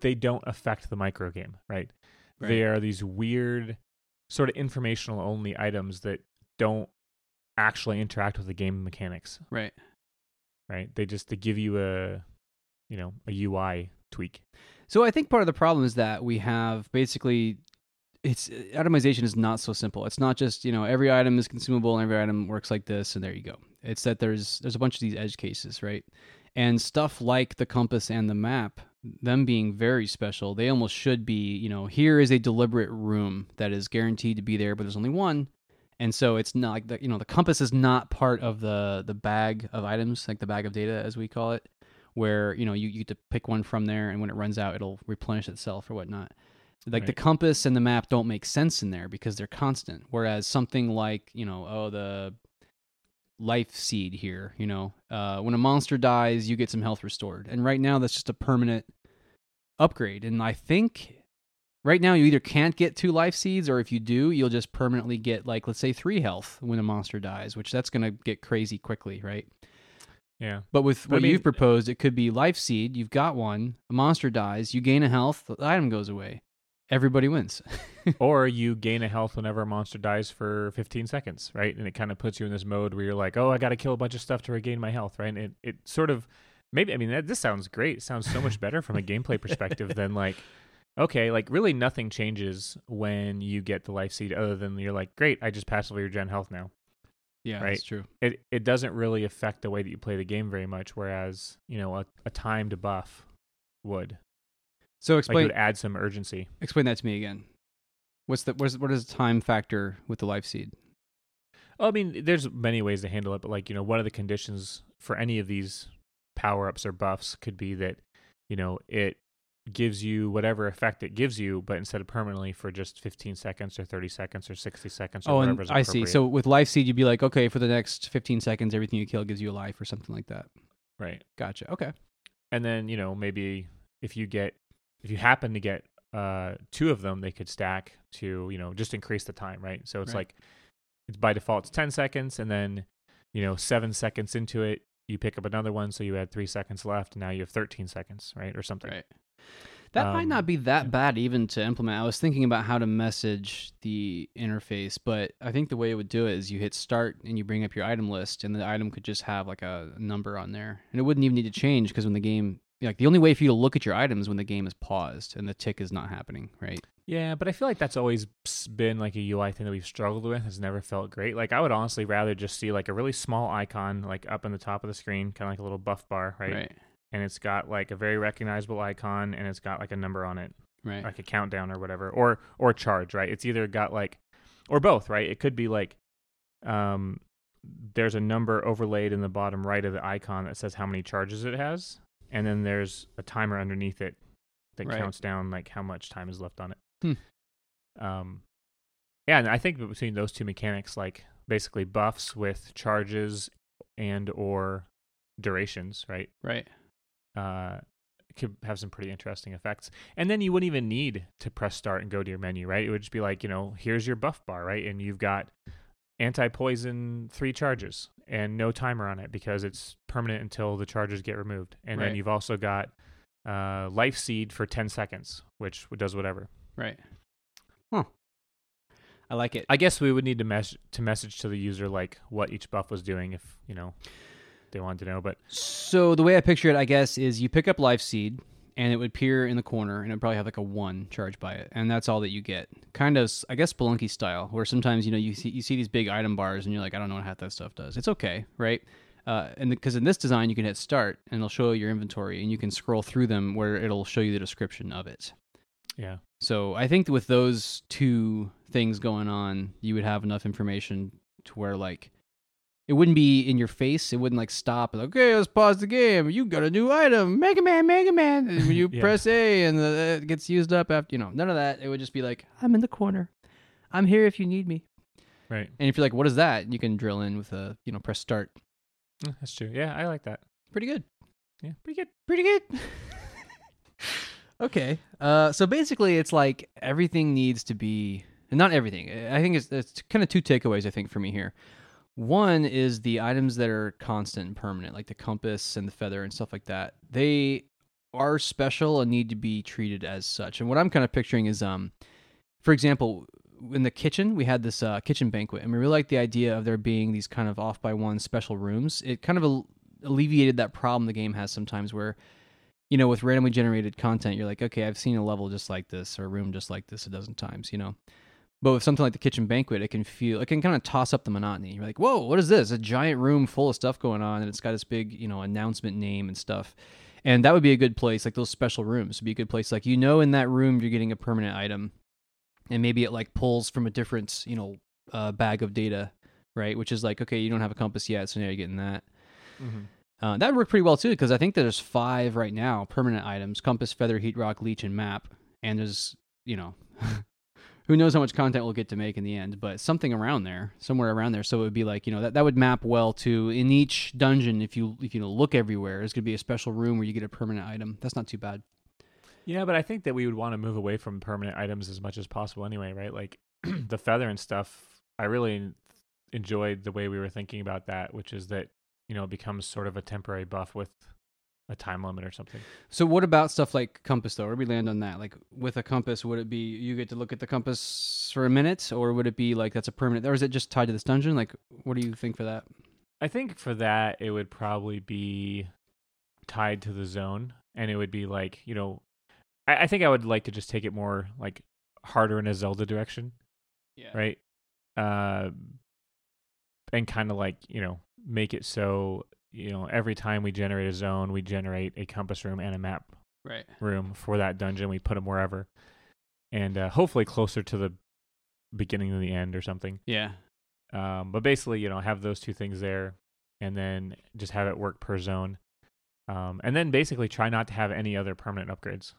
they don't affect the micro game, right? They are these weird, sort of informational only items that don't actually interact with the game mechanics, Right. right? They just they give you a, you know, a UI tweak. So I think part of the problem is that we have basically it's itemization is not so simple. It's not just, you know, every item is consumable and every item works like this and there you go. It's that there's there's a bunch of these edge cases, right? And stuff like the compass and the map, them being very special, they almost should be, you know, here is a deliberate room that is guaranteed to be there, but there's only one. And so it's not like the, you know, the compass is not part of the the bag of items, like the bag of data as we call it where you know you, you get to pick one from there and when it runs out it'll replenish itself or whatnot. Like the compass and the map don't make sense in there because they're constant. Whereas something like you know oh the life seed here you know uh, when a monster dies you get some health restored. And right now that's just a permanent upgrade. And i think right now you either can't get two life seeds or if you do you'll just permanently get like let's say three health when a monster dies which that's going to get crazy quickly right Yeah. but with I what mean- you've proposed, it could be life seed. You've got one. A monster dies. You gain a health. The item goes away. Everybody wins. [laughs] or you gain a health whenever a monster dies for 15 seconds, right? And it kind of puts you in this mode where you're like, oh, I got to kill a bunch of stuff to regain my health, right? And it, it sort of maybe, I mean, that, this sounds great. It sounds so much better from a gameplay perspective than like, okay, like really nothing changes when you get the life seed other than you're like, great, I just passively regen health now. Yeah, Right. that's true. It it doesn't really affect the way that you play the game very much, whereas, you know, a, a timed buff would. So Like it explain would add some urgency. explain that to me again. What's the what is what is the time factor with the life seed? Oh, I mean, there's many ways to handle it, but like, you know, one of the conditions for any of these power ups or buffs could be that, you know, it gives you whatever effect it gives you, but instead of permanently for just 15 seconds or 30 seconds or 60 seconds or Oh, whatever I see. So with life seed, you'd be like, okay, for the next 15 seconds, everything you kill gives you a life or something like that. right. Gotcha. Okay. And then, you know, maybe if you get, if you happen to get uh, two of them, they could stack to, you know, just increase the time, right? So it's Right. like, it's by default, it's 10 seconds. And then, you know, seven seconds into it, you pick up another one. So you had three seconds left. And now you have 13 seconds, right? Or something. Right. That might Um, not be that yeah. bad even to implement. I was thinking about how to message the interface, but I think the way it would do it is you hit start and you bring up your item list, and the item could just have like a number on there, and it wouldn't even need to change because when the game, like the only way for you to look at your items is when the game is paused and the tick is not happening, right? Yeah, but I feel like that's always been like a UI thing that we've struggled with. Has never felt great. Like I would honestly rather just see like a really small icon like up in the top of the screen, kind of like a little buff bar, right? Right. And it's got like a very recognizable icon and it's got like a number on it, Right. like a countdown or whatever, or or charge, right? It's either got like or both, right? It could be like um there's a number overlaid in the bottom right of the icon that says how many charges it has, and then there's a timer underneath it that Right. counts down like how much time is left on it. Hmm. Um, yeah, and I think between those two mechanics, like basically buffs with charges and or durations, right? Right. Uh, could have some pretty interesting effects. And then you wouldn't even need to press start and go to your menu, right? It would just be like, you know, here's your buff bar, right? And you've got anti poison three charges and no timer on it because it's permanent until the charges get removed. And then you've also got uh, life seed for 10 seconds, which does whatever. Right. Huh. I like it. I guess we would need to mes- to message to the user like what each buff was doing if you know they wanted to know. But So the way I picture it, I guess, is you pick up Life Seed, and it would appear in the corner, and it would probably have like a one charged by it, and that's all that you get. Kind of, I guess, Spelunky style, where sometimes you know you see you see these big item bars, and you're like, I don't know what half that stuff does. It's okay, right? Uh, and because in this design, you can hit start, and it'll show you your inventory, and you can scroll through them where it'll show you the description of it. yeah, So I think with those two things going on, you would have enough information to where like it wouldn't be in your face. It wouldn't like stop. Like, okay, let's pause the game. You got a new item, Mega Man, Mega Man. And when you [laughs] Yeah. press A and the, it gets used up after you know none of that. It would just be like, I'm in the corner. I'm here if you need me. right. And if you're like, what is that? You can drill in with a you know press start. Mm, That's true. Yeah, I like that. Pretty good. Yeah, pretty good. pretty good. [laughs] okay. Uh, so basically, it's like everything needs to be, not everything. I think it's, it's kind of two takeaways. I think for me here. One is the items that are constant and permanent, like the compass and the feather and stuff like that. They are special and need to be treated as such. And what I'm kind of picturing is, um, for example, in the kitchen, we had this uh, kitchen banquet, and we really liked the idea of there being these kind of off by one special rooms. It kind of al- alleviated that problem the game has sometimes where you know, with randomly generated content, you're like, okay, I've seen a level just like this or a room just like this a dozen times, you know. But with something like the kitchen banquet, it can feel, it can kind of toss up the monotony. You're like, whoa, what is this? A giant room full of stuff going on, and it's got this big, you know, announcement name and stuff. And that would be a good place, like those special rooms would be a good place. Like, you know, in that room, you're getting a permanent item, and maybe it like pulls from a different, you know, uh, bag of data, right? Which is like, okay, you don't have a compass yet, so now you're getting that. Mm-hmm. Uh, that would work pretty well too, because I think there's five right now permanent items: compass, feather, heat rock, leech, and map. And there's, you know, [laughs] who knows how much content we'll get to make in the end, but something around there, somewhere around there. So it would be like, you know, that, that would map well to in each dungeon. If you if you know, look everywhere, there's gonna be a special room where you get a permanent item. That's not too bad. Yeah, but I think that we would want to move away from permanent items as much as possible anyway, right? Like [clears throat] the feather and stuff. I really enjoyed the way we were thinking about that, which is that you know it becomes sort of a temporary buff with a time limit or something. So what about stuff like compass though? Where we land on that? Like with a compass, would it be you get to look at the compass for a minute, or would it be like that's a permanent, or is it just tied to this dungeon? Like, what do you think for that? I think for that it would probably be tied to the zone, and it would be like you know I, I think I would like to just take it more like harder in a Zelda direction, Yeah. right? Uh, and kind of like you know make it so you know every time we generate a zone, we generate a compass room and a map Right. room for that dungeon. We put them wherever, and uh, hopefully closer to the beginning than the end or something. Yeah. Um, but basically, you know, have those two things there, and then just have it work per zone. Um, and then basically try not to have any other permanent upgrades,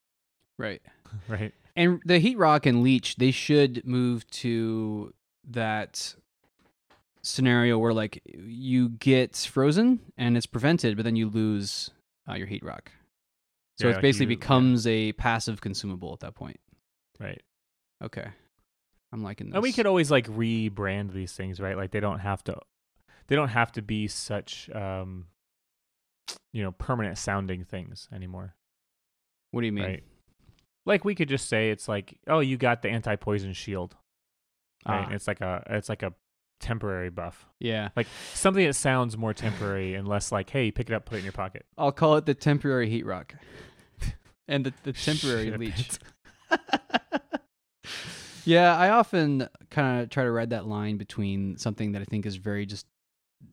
Right. [laughs] right? And the Heat Rock and Leech, they should move to that scenario where like you get frozen and it's prevented, but then you lose uh, your Heat Rock. So Yeah, it basically you- yeah. becomes a passive consumable at that point. Right. Okay. I'm liking this. And we could always like rebrand these things, right? Like they don't have to, they don't have to be such, um, you know, permanent sounding things anymore, What do you mean? right? Like we could just say it's like, oh, you got the anti poison shield, right? Ah. It's like a, it's like a temporary buff, Yeah. like something that sounds more temporary and less like, hey, pick it up, put it in your pocket. I'll call it the temporary Heat Rock. [laughs] and the, the [laughs] temporary Leech. [laughs] yeah, I often kind of try to ride that line between something that I think is very just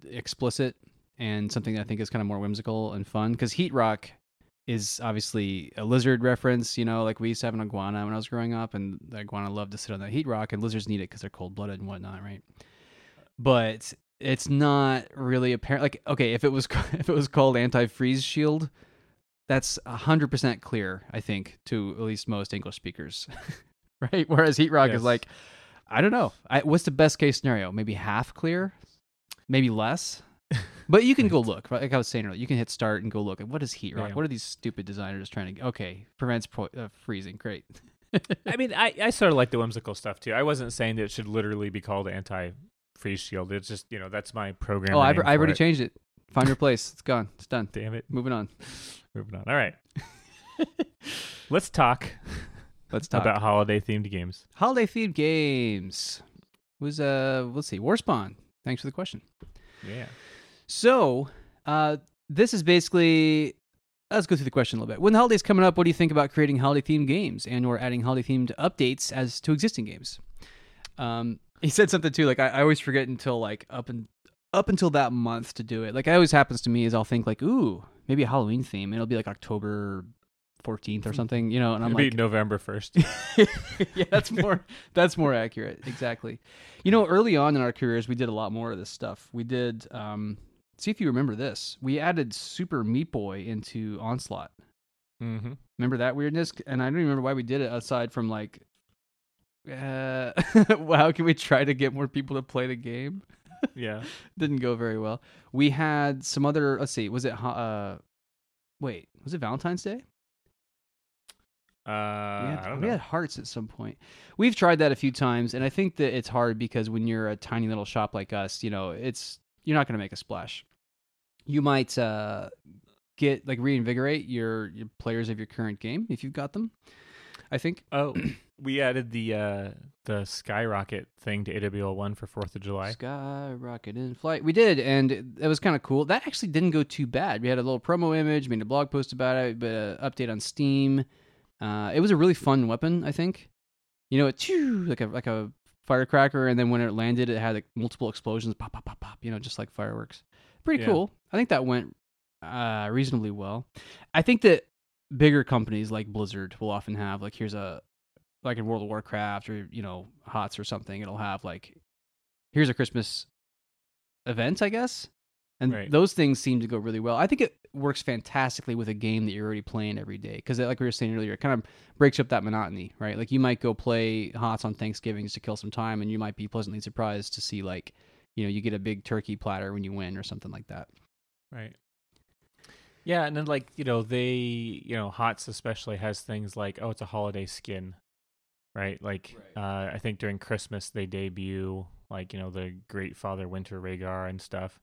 explicit and something that I think is kind of more whimsical and fun. Because Heat Rock is obviously a lizard reference, you know, like we used to have an iguana when I was growing up, and the iguana loved to sit on that Heat Rock, and lizards need it because they're cold blooded and whatnot, right? But it's not really apparent. Like, okay, if it was [laughs] if it was called anti freeze shield, that's hundred percent clear. I think to at least most English speakers, [laughs] right? Whereas Heat Rock Yes. is like, I don't know. I, what's the best case scenario? Maybe half clear, maybe less. [laughs] But you can go look. Like I was saying earlier, you can hit start and go look. at What is Heat Rock? Yeah. What are these stupid designers trying to? Okay, prevents po- uh, freezing. Great. I mean, I, I sort of like the whimsical stuff too. I wasn't saying that it should literally be called anti freeze shield. It's just, you know, that's my program. oh, I've, I've already it. changed it. Find your [laughs] place. It's gone. It's done. Damn it. Moving on. [laughs] Moving on. All right. [laughs] Let's talk Let's talk about holiday themed games. holiday themed games. Was uh, let's see, Warspawn. Thanks for the question. Yeah. So, uh, this is basically. Let's go through the question a little bit. When the holidays coming up, what do you think about creating holiday themed games and or adding holiday themed updates as to existing games? Um, he said something too. Like I, I always forget until like up and up until that month to do it. Like it always happens to me is I'll think like, ooh, maybe a Halloween theme. And it'll be like October fourteenth or something, you know. And I'm be like, November 1st. [laughs] yeah, that's more that's more accurate. Exactly. You know, early on in our careers, we did a lot more of this stuff. We did. Um, see if you remember this. We added Super Meat Boy into Onslaught. mm-hmm. Remember that weirdness? And I don't even remember why we did it aside from like, uh, [laughs] how can we try to get more people to play the game? Yeah. [laughs] Didn't go very well. We had some other. Let's see. Was it? Uh, wait. Was it Valentine's Day? Uh, we had, I don't we had hearts at some point. We've tried that a few times, and I think that it's hard because when you're a tiny little shop like us, you know, it's you're not going to make a splash. You might uh, get like reinvigorate your, your players of your current game if you've got them. I think. Oh, we added the uh the skyrocket thing to AWL one for Fourth of July. Skyrocket in flight. We did, and it, was kind of cool. That actually didn't go too bad. We had a little promo image, made a blog post about it, but uh, update on Steam. Uh, it was a really fun weapon, I think. You know, it like a like a firecracker, and then when it landed, it had like multiple explosions, pop, pop, pop, pop. You know, just like fireworks. Pretty Yeah. cool. I think that went uh, reasonably well. I think that bigger companies like Blizzard will often have like here's a like in World of Warcraft or you know HOTS or something. It'll have like here's a Christmas event, I guess. And Right. those things seem to go really well. I think it works fantastically with a game that you're already playing every day because, like we were saying earlier, it kind of breaks up that monotony, right? Like you might go play HOTS on Thanksgiving just to kill some time, and you might be pleasantly surprised to see like, you know, you get a big turkey platter when you win or something like that. Right. Yeah, and then like you know they you know Hots especially has things like oh it's a holiday skin, right? Like uh, I think during Christmas they debut like you know the Great Father Winter Rehgar and stuff,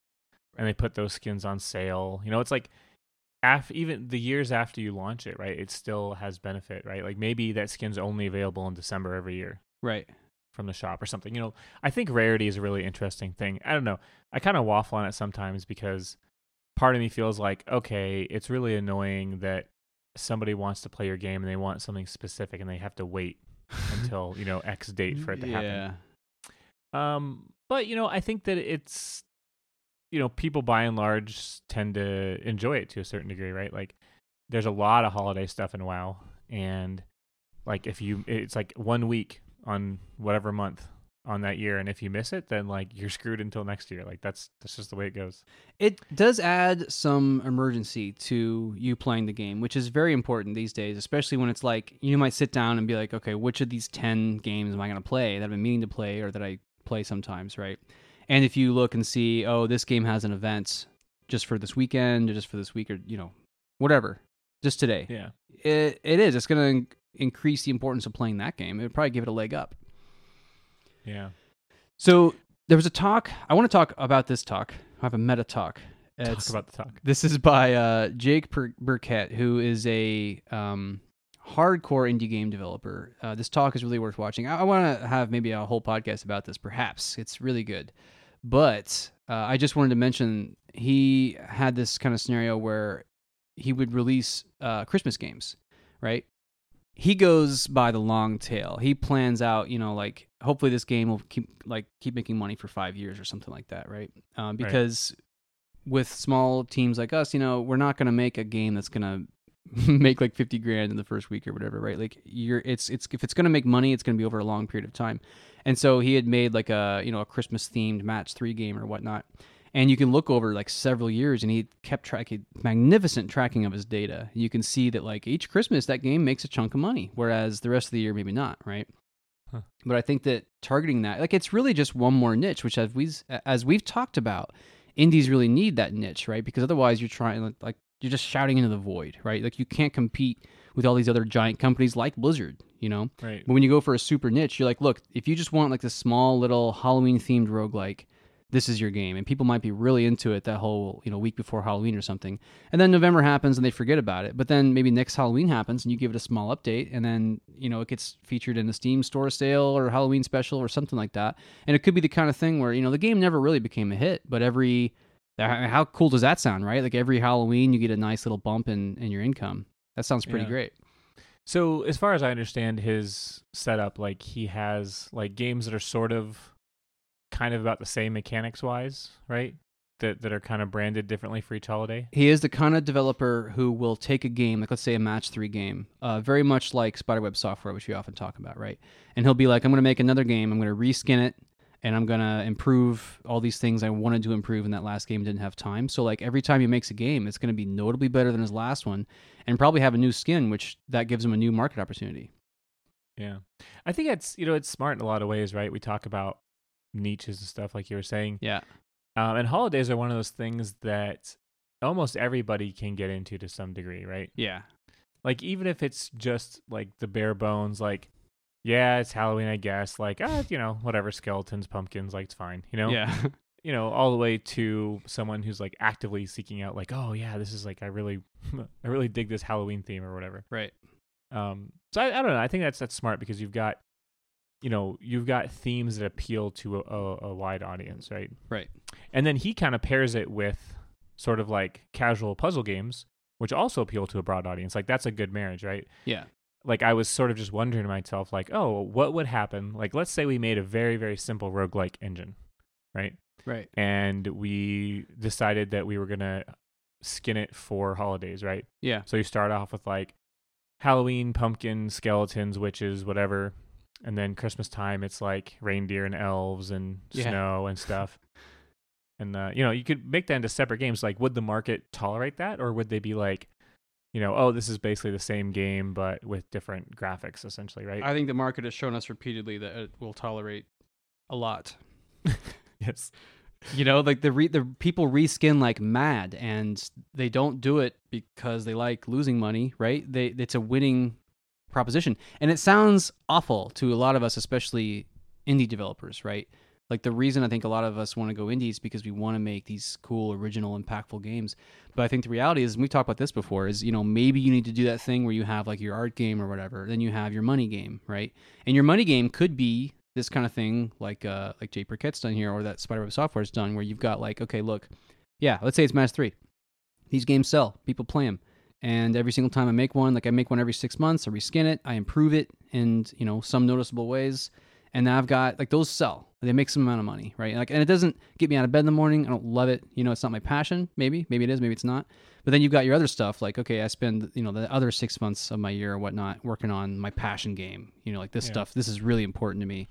and they put those skins on sale. You know it's like af even the years after you launch it, right? It still has benefit, right? Like maybe that skin's only available in December every year Right. from the shop or something. You know, I think rarity is a really interesting thing. I don't know. I kind of waffle on it sometimes because part of me feels like, okay, it's really annoying that somebody wants to play your game and they want something specific and they have to wait [laughs] until you know X date for it to happen. yeah. Um, but you know, I think that it's you know people by and large tend to enjoy it to a certain degree, right? Like there's a lot of holiday stuff in WoW, and like if you it's like one week on whatever month on that year and if you miss it then like you're screwed until next year like that's that's just the way it goes It does add some emergency to you playing the game, which is very important these days, especially when it's like you might sit down and be like, okay, which of these 10 games am I going to play that I've been meaning to play or that I play sometimes, right? And if you look and see, oh, this game has an event just for this weekend or just for this week or, you know, whatever, just today. yeah It, it is. It's going to increase the importance of playing that game. It would probably give it a leg up. Yeah So there was a talk. I want to talk about this talk. I have a meta talk. It's- talk about the talk this is by uh, Jake Bur- Birkett, who is a um, hardcore indie game developer. Uh, this talk is really worth watching. I, I want to have maybe a whole podcast about this, perhaps. It's really good. But uh, I just wanted to mention he had this kind of scenario where he would release uh, Christmas games, right? He goes by the long tail. He plans out, you know, like hopefully this game will keep like keep making money for five years or something like that, right? Um, because with small teams like us, you know, we're not going to make a game that's going [laughs] to make like 50 grand in the first week or whatever, right? Like you're it's it's if it's going to make money, it's going to be over a long period of time. And so he had made like a, you know, a Christmas themed match 3 game or whatnot. And you can look over like several years and he kept tracking magnificent tracking of his data. You can see that like each Christmas that game makes a chunk of money, whereas the rest of the year maybe not, right? Huh. But I think that targeting that, like it's really just one more niche, which as we as we've talked about, indies really need that niche, right? Because otherwise you're trying like you're just shouting into the void, right? Like you can't compete with all these other giant companies like Blizzard, you know? right But when you go for a super niche, you're like, look, if you just want like this small little Halloween themed roguelike, this is your game. And people might be really into it that whole, you know, week before Halloween or something. And then November happens and they forget about it. But then maybe next Halloween happens and you give it a small update and then, you know, it gets featured in a Steam store sale or Halloween special or something like that. And it could be the kind of thing where, you know, the game never really became a hit, but every how cool does that sound, right? Like every Halloween you get a nice little bump in in your income. That sounds pretty Yeah. great. So as far as I understand his setup, like he has like games that are sort of kind of about the same mechanics wise, right? That that are kind of branded differently for each holiday. He is the kind of developer who will take a game, like let's say a match three game, uh, very much like Spiderweb Software, which we often talk about, right? And he'll be like, I'm going to make another game, I'm going to reskin it, and I'm going to improve all these things I wanted to improve in that last game, didn't have time. So, like, every time he makes a game, it's going to be notably better than his last one and probably have a new skin, which that gives him a new market opportunity. Yeah. I think it's you know, it's smart in a lot of ways, right? We talk about niches and stuff like you were saying. Yeah. Um, and holidays are one of those things that almost everybody can get into to some degree, right? Yeah. Like even if it's just like the bare bones, like yeah, it's Halloween, I guess. Like ah, you know, whatever, skeletons, pumpkins, like it's fine, you know. Yeah. [laughs] You know, all the way to someone who's like actively seeking out, like, oh yeah, this is like I really, [laughs] I really dig this Halloween theme or whatever. right. Um, so I, I don't know. I think that's that's smart because you've got, you know, you've got themes that appeal to a, a, a wide audience, right? Right. And then he kind of pairs it with sort of like casual puzzle games, which also appeal to a broad audience. Like that's a good marriage, right? Yeah. Like I was sort of just wondering to myself, like, oh, what would happen? Like, let's say we made a very very simple roguelike engine, right? Right. And we decided that we were gonna skin it for holidays, right? Yeah. So you start off with like Halloween, pumpkin, skeletons, witches, whatever. And then Christmas time, it's like reindeer and elves and Yeah. snow and stuff. [laughs] And, uh, you know, you could make that into separate games. Like, would the market tolerate that? Or would they be like, you know, oh, this is basically the same game, but with different graphics, essentially, right? I think the market has shown us repeatedly that it will tolerate a lot. [laughs] yes. You know, like the re- the people reskin like mad, and they don't do it because they like losing money, right? They it's a winning proposition, and it sounds awful to a lot of us, especially indie developers, right? Like the reason I think a lot of us want to go indie is because we want to make these cool, original, impactful games. But I think the reality is, and we've talked about this before, is you know maybe you need to do that thing where you have like your art game or whatever, then you have your money game, right? And your money game could be this kind of thing, like uh like Jay Birkett's done here, or that Spiderweb Software's done, where you've got like, okay, look, yeah, let's say it's Match Three. These games sell, people play them. And every single time I make one, like I make one every six months, I reskin it, I improve it in you know some noticeable ways, and now I've got like those sell. They make some amount of money, right? Like, and it doesn't get me out of bed in the morning. I don't love it. You know, it's not my passion. Maybe, maybe it is. Maybe it's not. But then you've got your other stuff. Like, okay, I spend you know the other six months of my year or whatnot working on my passion game. You know, like this Yeah. stuff. This is really important to me.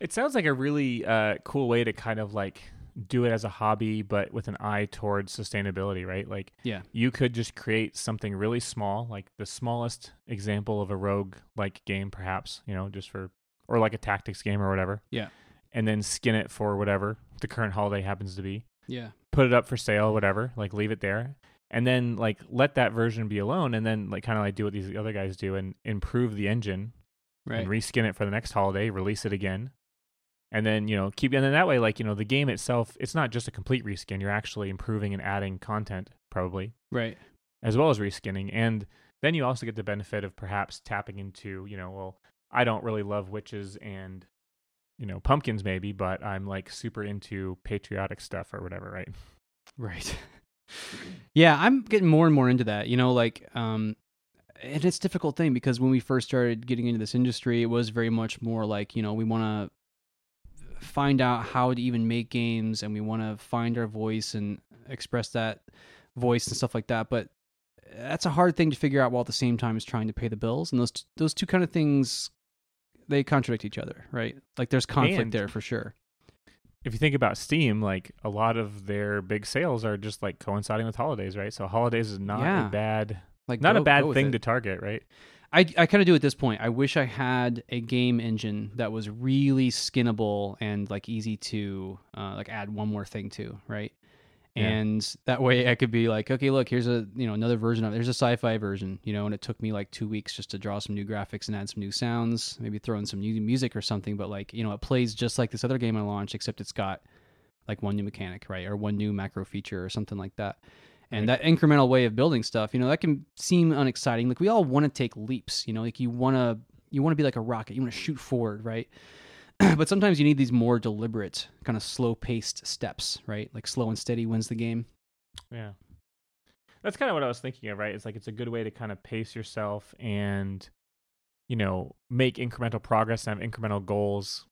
It sounds like a really uh, cool way to kind of like do it as a hobby, but with an eye towards sustainability, right? Like Yeah. you could just create something really small, like the smallest example of a rogue like game, perhaps, you know, just for, or like a tactics game or whatever. Yeah. And then skin it for whatever the current holiday happens to be. Yeah. Put it up for sale, whatever, like leave it there. And then like let that version be alone and then like kind of like do what these other guys do and improve the engine Right. and reskin it for the next holiday, release it again. And then, you know, keep and then that way, like, you know, the game itself, it's not just a complete reskin. You're actually improving and adding content, probably, right. as well as reskinning. And then you also get the benefit of perhaps tapping into, you know, well, I don't really love witches and, you know, pumpkins maybe, but I'm like super into patriotic stuff or whatever, right? Right. [laughs] yeah, I'm getting more and more into that. You know, like, um, and it's a difficult thing because when we first started getting into this industry, it was very much more like, you know, we want to find out how to even make games and we want to find our voice and express that voice and stuff like that. But that's a hard thing to figure out while at the same time as trying to pay the bills. And those, t- those two kind of things, they contradict each other, right? Like there's conflict And- there for sure. If you think about Steam, like a lot of their big sales are just like coinciding with holidays, right? So holidays is not Yeah. a bad, Like not go- a bad thing it. to target, right? I, I kind of do at this point. I wish I had a game engine that was really skinnable and like easy to uh, like add one more thing to, right? Yeah. And that way I could be like, okay, look, here's a you know another version of there's a sci-fi version, you know, and it took me like two weeks just to draw some new graphics and add some new sounds, maybe throw in some new music or something. But like you know, it plays just like this other game I launched, except it's got like one new mechanic, right, or one new macro feature or something like that. And that incremental way of building stuff, you know, that can seem unexciting. Like we all want to take leaps, you know, like you want to you want to be like a rocket, you want to shoot forward, right? [clears throat] but sometimes you need these more deliberate, kind of slow-paced steps, right? Like slow and steady wins the game. Yeah. That's kind of what I was thinking of, right? It's like it's a good way to kind of pace yourself and you know, make incremental progress and have incremental goals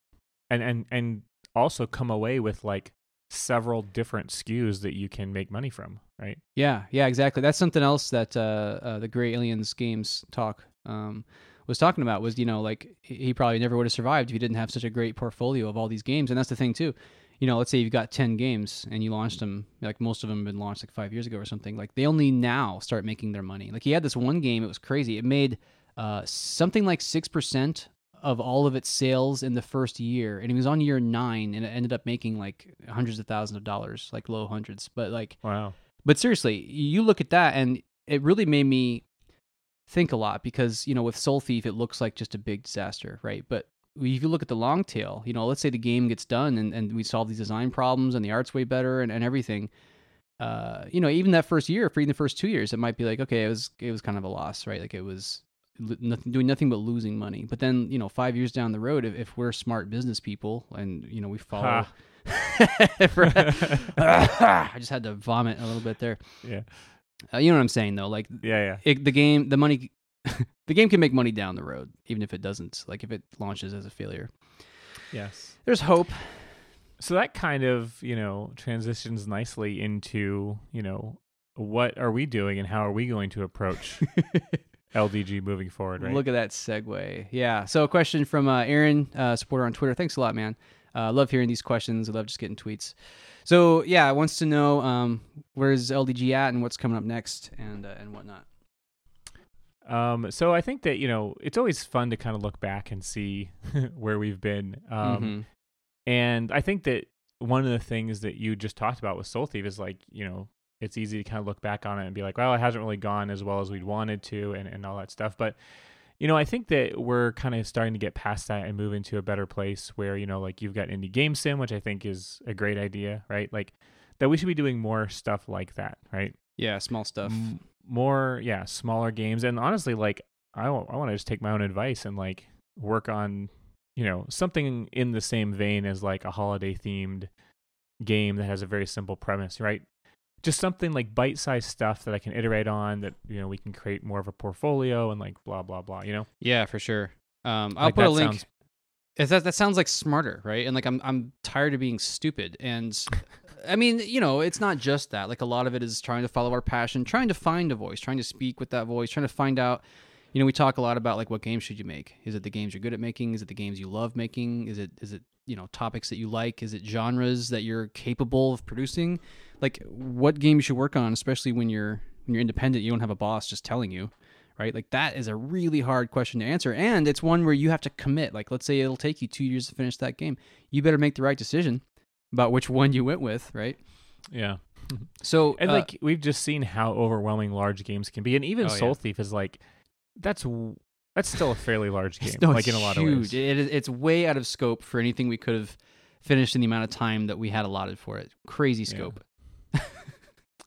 and and and also come away with like several different skews that you can make money from, right? Yeah, yeah, exactly. That's something else that uh, uh, the Grey Aliens Games talk um, was talking about. Was you know like he probably never would have survived if he didn't have such a great portfolio of all these games. And that's the thing too. You know, let's say you've got ten games and you launched them. Like most of them have been launched like five years ago or something. Like they only now start making their money. Like he had this one game. It was crazy. It made uh, something like six percent of all of its sales in the first year, and he was on year nine, and it ended up making like hundreds of thousands of dollars, like low hundreds. But like Wow. But seriously, you look at that and it really made me think a lot because, you know, with Soul Thief, it looks like just a big disaster, right? But if you look at the long tail, you know, let's say the game gets done and, and we solve these design problems and the art's way better and, and everything. Uh, you know, even that first year, for even the first two years, it might be like, okay, it was it was kind of a loss, right? Like it was nothing, doing nothing but losing money. But then, you know, five years down the road, if, if we're smart business people and you know we follow, [laughs] [laughs] I just had to vomit a little bit there. Yeah. Uh, you know what I'm saying, though. Like Yeah, yeah. it, the game, the money, [laughs] the game can make money down the road, even if it doesn't. Like if it launches as a failure, Yes. there's hope. So that kind of, you know, transitions nicely into, you know, what are we doing and how are we going to approach LDG moving forward, right? Look at that segue. Yeah. So a question from uh, Aaron, uh, supporter on Twitter. Thanks a lot, man. Uh, love hearing these questions. I love just getting tweets. So yeah, it wants to know um, where's LDG at and what's coming up next and uh, and whatnot. Um, so I think that you know it's always fun to kind of look back and see [laughs] where we've been. Um, Mhm. And I think that one of the things that you just talked about with Soul Thief is like you know it's easy to kind of look back on it and be like, well, it hasn't really gone as well as we'd wanted to, and and all that stuff. But you know, I think that we're kind of starting to get past that and move into a better place where you know, like you've got indie game sim, which I think is a great idea, right? Like that we should be doing more stuff like that, right? Yeah, small stuff. M- more yeah smaller games and honestly like i, w- I want to just take my own advice and like work on you know something in the same vein as like a holiday themed game that has a very simple premise right just something like bite-sized stuff that I can iterate on that you know we can create more of a portfolio and like blah blah blah. You know, Yeah, for sure. Um, I'll Like, put a link. sounds- that that sounds like smarter, right? And like I'm I'm tired of being stupid. And I mean, you know, it's not just that. Like a lot of it is trying to follow our passion, trying to find a voice, trying to speak with that voice, trying to find out. You know, we talk a lot about like what games should you make? Is it the games you're good at making? Is it the games you love making? Is it is it you know topics that you like? Is it genres that you're capable of producing? Like what game you should work on, especially when you're when you're independent, you don't have a boss just telling you right? Like that is a really hard question to answer, and it's one where you have to commit. Like, let's say it'll take you two years to finish that game, you better make the right decision about which one you went with, right? yeah. So, And uh, like we've just seen how overwhelming large games can be, and even Oh, yeah. Soul Thief is like that's that's still a fairly large game, no, like in a lot of huge. ways. It is, it's way out of scope for anything we could have finished in the amount of time that we had allotted for it. Crazy Yeah. scope. [laughs]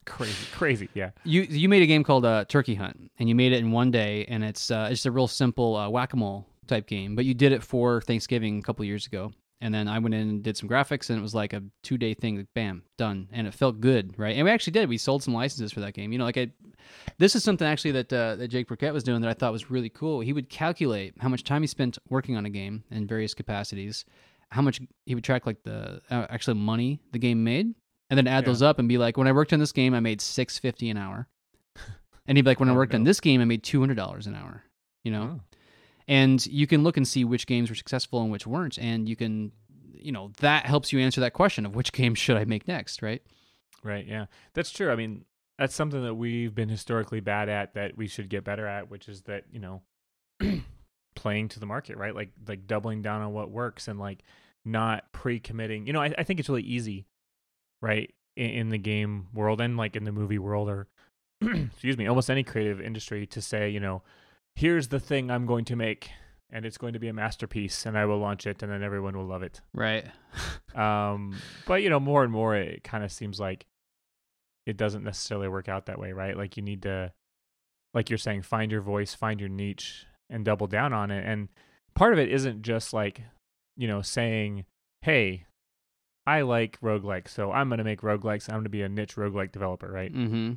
Crazy, crazy, yeah. You you made a game called uh, Turkey Hunt, and you made it in one day, and it's uh, it's just a real simple uh, whack a mole type game. But you did it for Thanksgiving a couple years ago, and then I went in and did some graphics, and it was like a two day thing. Like, bam, done, and it felt good, right? And we actually did. We sold some licenses for that game. You know, like I, this is something actually that uh, that Jake Birkett was doing that I thought was really cool. He would calculate how much time he spent working on a game in various capacities, how much he would track like the uh, actual money the game made, and then add Yeah. those up and be like, when I worked on this game, I made six fifty an hour. And he'd be like, [laughs] when I Oh, worked on this game, I made two hundred dollars an hour. You know, Oh. And you can look and see which games were successful and which weren't, and you can, you know, that helps you answer that question of which [laughs] game should I make next, right? Right, yeah. That's true. I mean, that's something that we've been historically bad at that we should get better at, which is that, you know, [clears throat] playing to the market, right? Like like doubling down on what works and like not pre-committing. You know, I, I think it's really easy, right, in, in the game world and like in the movie world or [clears throat] excuse me, almost any creative industry to say, you know, here's the thing I'm going to make and it's going to be a masterpiece and I will launch it and then everyone will love it. Right. [laughs] Um, but you know, more and more, it kind of seems like it doesn't necessarily work out that way, right? Like you need to, like you're saying, find your voice, find your niche, and double down on it. And part of it isn't just like, you know, saying, "Hey, I like roguelikes, so I'm going to make roguelikes. I'm going to be a niche roguelike developer," right? Mm-hmm.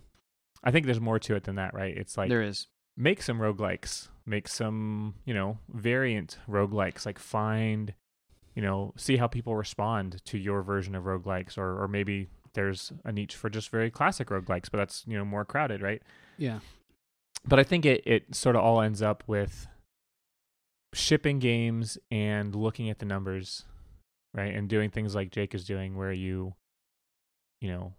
I think there's more to it than that, right? It's like there is. Make some roguelikes, make some, you know, variant roguelikes, like find, you know, see how people respond to your version of roguelikes or or maybe there's a niche for just very classic roguelikes, but that's, you know, more crowded, right? Yeah. But I think it it sort of all ends up with shipping games and looking at the numbers, right? And doing things like Jake is doing where you you know,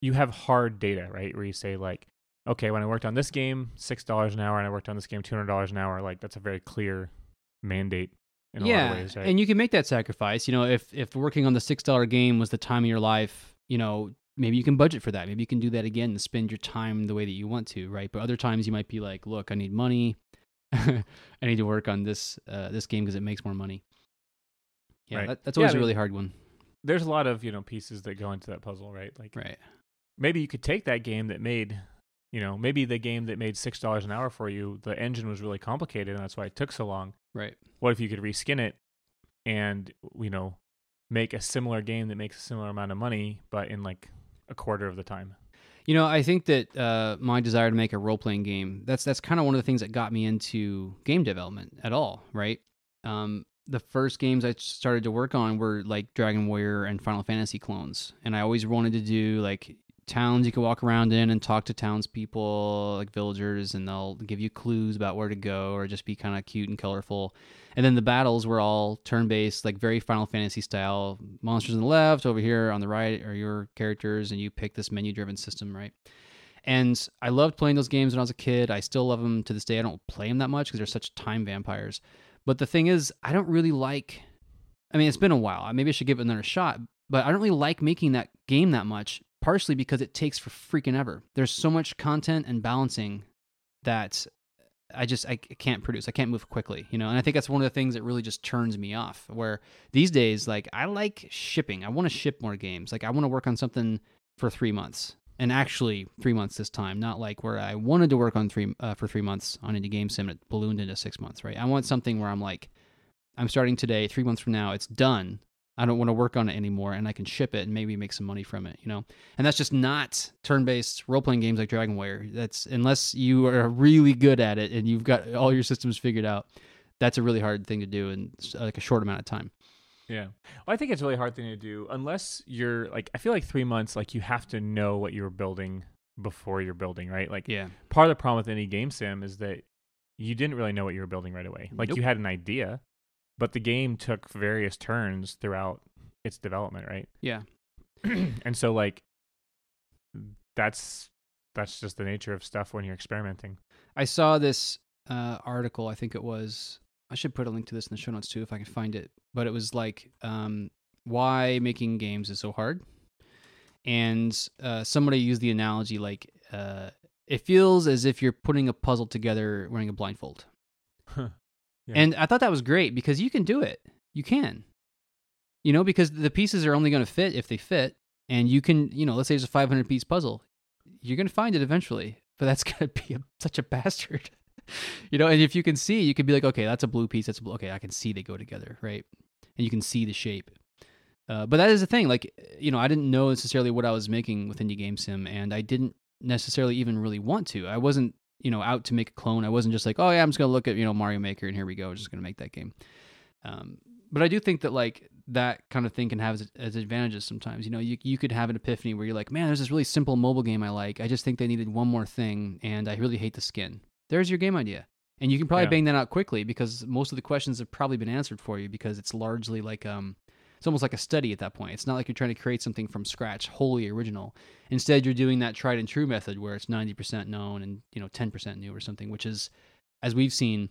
you have hard data, right? Where you say like okay, when I worked on this game, six dollars an hour, and I worked on this game, two hundred dollars an hour. Like that's a very clear mandate in a yeah, lot of ways, right? and you can make that sacrifice. You know, if if working on the six dollar game was the time of your life, you know, maybe you can budget for that. Maybe you can do that again and spend your time the way that you want to, right? But other times you might be like, look, I need money. [laughs] I need to work on this uh, this game because it makes more money. Yeah, Right. that, that's always I a really hard one. There's a lot of you know pieces that go into that puzzle, right? Like Right. maybe you could take that game that made, you know, maybe the game that made six dollars an hour for you, the engine was really complicated, and that's why it took so long. Right. What if you could reskin it and you know make a similar game that makes a similar amount of money, but in like a quarter of the time? You know, I think that uh, my desire to make a role playing game that's that's kind of one of the things that got me into game development at all, right? Um, the first games I started to work on were like Dragon Warrior and Final Fantasy clones, and I always wanted to do like towns you could walk around in and talk to townspeople, like villagers, and they'll give you clues about where to go, or just be kind of cute and colorful. And then the battles were all turn based, like very Final Fantasy style. Monsters on the left, over here on the right are your characters, and you pick this menu driven system, right? And I loved playing those games when I was a kid. I still love them to this day. I don't play them that much because they're such time vampires. But the thing is, I don't really like. I mean, it's been a while. Maybe I should give it another shot. But I don't really like making that game that much, partially because it takes for freaking ever. There's so much content and balancing that I just I can't produce. I can't move quickly, you know. And I think that's one of the things that really just turns me off. Where these days, like I like shipping. I want to ship more games. Like I want to work on something for three months, and actually three months this time. Not like where I wanted to work on three uh, for three months on indie game sim. It ballooned into six months, right? I want something where I'm like, I'm starting today. Three months from now, it's done, I don't want to work on it anymore, and I can ship it and maybe make some money from it, you know. And that's just not turn-based role-playing games like Dragon Warrior. That's unless you are really good at it and you've got all your systems figured out. That's a really hard thing to do in like a short amount of time. Yeah. Well, I think it's a really hard thing to do unless you're like I feel like 3 months like you have to know what you're building before you're building, right? Like Yeah, part of the problem with indie game sim is that you didn't really know what you were building right away. Like Nope. you had an idea, but the game took various turns throughout its development, right? yeah, [clears throat] and so like that's that's just the nature of stuff when you're experimenting. I saw this uh, article. I think it was. I should put a link to this in the show notes too if I can find it. But it was like um, why making games is so hard, and uh, somebody used the analogy like uh, it feels as if you're putting a puzzle together wearing a blindfold. And I thought that was great because you can do it. You can, you know, because the pieces are only going to fit if they fit, and you can, you know, let's say it's a 500 piece puzzle, you're going to find it eventually, but that's [laughs] going to be a, such a bastard, [laughs] you know. And if you can see, you could be like, okay, that's a blue piece. That's blue. Okay, I can see they go together, right? And you can see the shape. Uh, but that is the thing. Like, you know, I didn't know necessarily what I was making with Indie Game Sim, and I didn't necessarily even really want to. I wasn't, you know, out to make a clone. I wasn't just like, oh yeah, I'm just gonna look at you know Mario Maker and here we go, just gonna make that game. Um, but I do think that like that kind of thing can have as, as advantages sometimes. You know, you you could have an epiphany where you're like, man, there's this really simple mobile game I like. I just think they needed one more thing, and I really hate the skin. There's your game idea. And you can probably Yeah. bang that out quickly because most of the questions have probably been answered for you because it's largely like um it's almost like a study at that point. It's not like you're trying to create something from scratch, wholly original. Instead, you're doing that tried and true method where it's 90% known and, you know, 10% new or something, which is as we've seen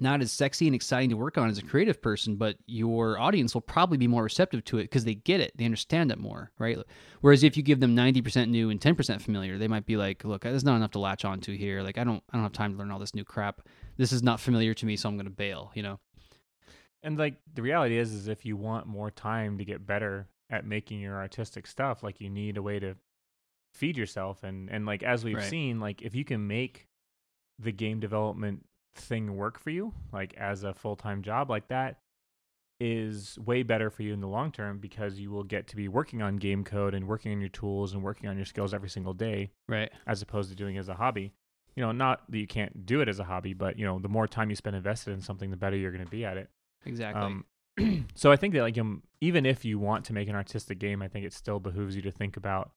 not as sexy and exciting to work on as a creative person, but your audience will probably be more receptive to it because they get it, they understand it more, right? Whereas if you give them 90% new and 10% familiar, they might be like, "Look, there's not enough to latch onto here. Like I don't I don't have time to learn all this new crap. This is not familiar to me, so I'm going to bail," you know. And like the reality is is if you want more time to get better at making your artistic stuff, like you need a way to feed yourself and and like as we've Right. seen, like if you can make the game development thing work for you, like as a full-time job like that is way better for you in the long term because you will get to be working on game code and working on your tools and working on your skills every single day Right. as opposed to doing it as a hobby. You know, not that you can't do it as a hobby, but you know, the more time you spend invested in something, the better you're going to be at it. Exactly. Um, [clears throat] so I think that like um, even if you want to make an artistic game, I think it still behooves you to think about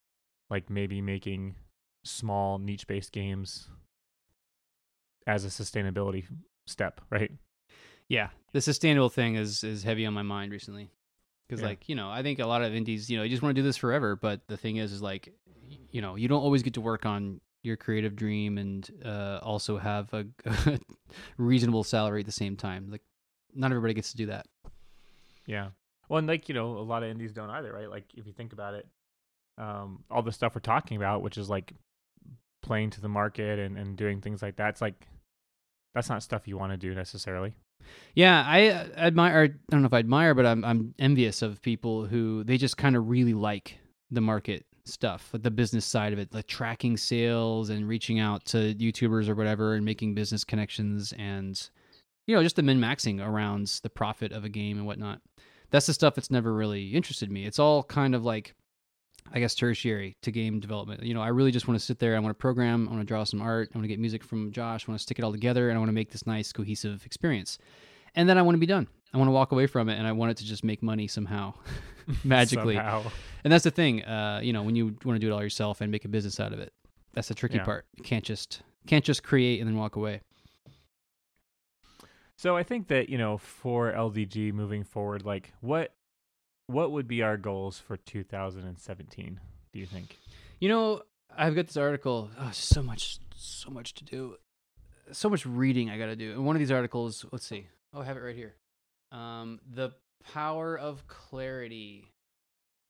like maybe making small niche based games as a sustainability step, right? Yeah, the sustainable thing is is heavy on my mind recently because Yeah. like you know I think a lot of indies you know you just want to do this forever, but the thing is is like you know you don't always get to work on your creative dream and uh, also have a, [laughs] reasonable salary at the same time. Like not everybody gets to do that. Yeah. Well, and like, you know, a lot of indies don't either, right? Like if you think about it, um, all the stuff we're talking about, which is like playing to the market and, and doing things like that, it's like that's not stuff you want to do necessarily. Yeah, I uh, admire. I don't know if I admire, but I'm I'm envious of people who they just kind of really like the market stuff, like the business side of it, like tracking sales and reaching out to YouTubers or whatever, and making business connections, and you know, just the min maxing around the profit of a game and whatnot. That's the stuff that's never really interested me. It's all kind of like, I guess, tertiary to game development. You know, I really just want to sit there. I want to program. I want to draw some art. I want to get music from Josh. I want to stick it all together, and I want to make this nice, cohesive experience. And then I want to be done. I want to walk away from it, and I want it to just make money somehow, [laughs] [laughs] magically. Somehow. And that's the thing. Uh, you know, when you want to do it all yourself and make a business out of it, that's the tricky Yeah. part. You can't just can't just create and then walk away. So I think that, you know, for LDG moving forward, like what what would be our goals for 2017, do you think? You know, I've got this article. Oh, so much, so much to do. So much reading I got to do. And one of these articles, let's see. Oh, I have it right here. Um, the power of clarity.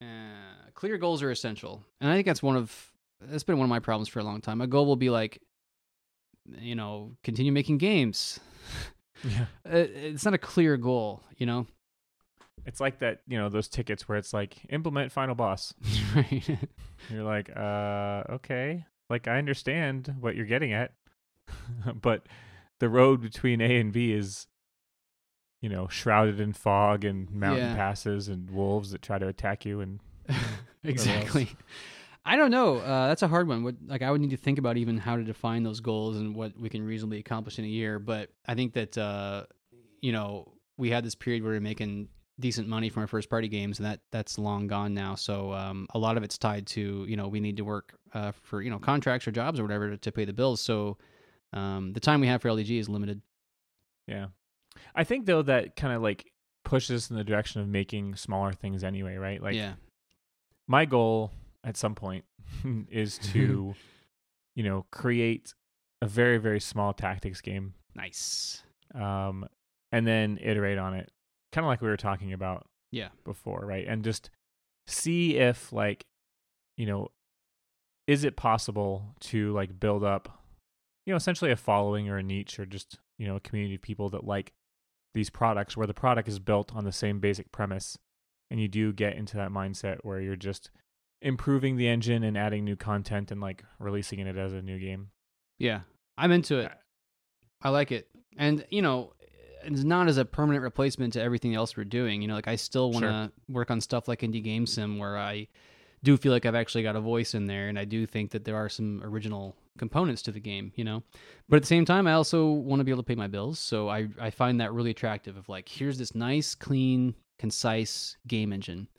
Uh, clear goals are essential, and I think that's one of that's been one of my problems for a long time. My goal will be like, you know, continue making games. [laughs] Yeah. Uh, it's not a clear goal, you know. It's like that, you know, those tickets where it's like implement final boss. [laughs] right. [laughs] You're like, uh, okay. Like I understand what you're getting at, [laughs] but the road between A and B is you know, shrouded in fog and mountain Yeah. passes and wolves that try to attack you and exactly. I don't know. Uh, that's a hard one. What, like I would need to think about even how to define those goals and what we can reasonably accomplish in a year. But I think that uh, you know we had this period where we are making decent money from our first party games, and that that's long gone now. So um, a lot of it's tied to you know we need to work uh, for you know contracts or jobs or whatever to, to pay the bills. So um, the time we have for LDG is limited. Yeah. I think though that kind of like pushes us in the direction of making smaller things anyway, right? Like yeah. my goal at some point [laughs] is [laughs] to you know, create a very very small tactics game Nice. um and then iterate on it. Kind of like we were talking about Yeah. before, right? And just see if like you know is it possible to like build up you know essentially a following or a niche or just you know a community of people that like these products where the product is built on the same basic premise and you do get into that mindset where you're just improving the engine and adding new content and like releasing it as a new game Yeah, I'm into it. I like it, and you know, it's not as a permanent replacement to everything else we're doing. You know, like I still want to Sure. work on stuff like indie game sim, where I do feel like I've actually got a voice in there, and I do think that there are some original components to the game. You know, but at the same time, I also want to be able to pay my bills, so I I find that really attractive. Of like, here's this nice, clean, concise game engine,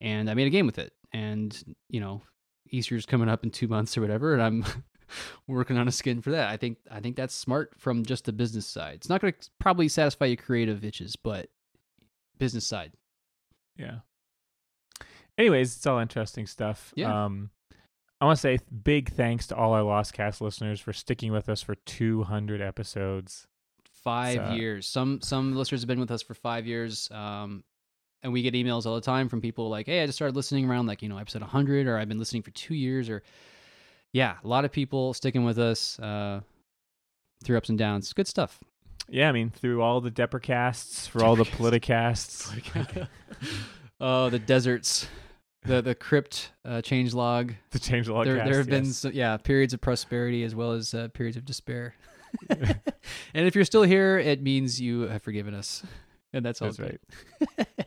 and I made a game with it, and you know, Easter's coming up in two months or whatever, and I'm [laughs] working on a skin for that. I think I think that's smart from just the business side. It's not going to probably satisfy your creative itches, but business side. Yeah. Anyways, it's all interesting stuff. Yeah. Um, I want to say big thanks to all our Lost Cast listeners for sticking with us for 200 episodes. Five So- years. Some some listeners have been with us for five years. Um, and we get emails all the time from people like, "Hey, I just started listening around like you know episode 100, or I've been listening for two years, or yeah, a lot of people sticking with us uh, through ups and downs. Good stuff. Yeah, I mean, through all the Deprecasts, for all the Politicasts. [laughs] oh, the deserts, the the crypt uh, change log. to change the log there, cast, there have been yes. so, yeah periods of prosperity as well as uh, periods of despair. [laughs] [laughs] and if you're still here, it means you have forgiven us, and that's all. That's right.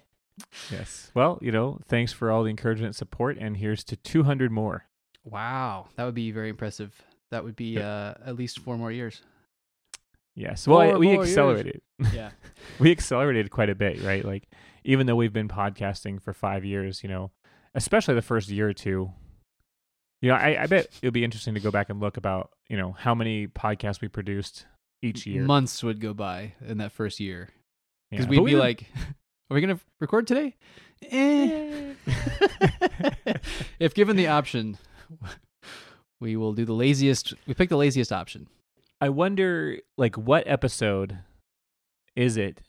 Yes. Well, you know, thanks for all the encouragement and support, and here's to 200 more. wow, that would be very impressive. That would be uh, at least four more years. Yes. Well, I- we more years. accelerated. Yeah, [laughs] we accelerated quite a bit, right? Like, even though we've been podcasting for five years, you know, especially the first year or two, you know, I, I bet it'll be interesting to go back and look about, you know, how many podcasts we produced each year. months would go by in that first year because Yeah, we'd be we like, "Are we gonna record today?" Eh. [laughs] [laughs] if given the option, we will do the laziest. We pick the laziest option I wonder, like, what episode is it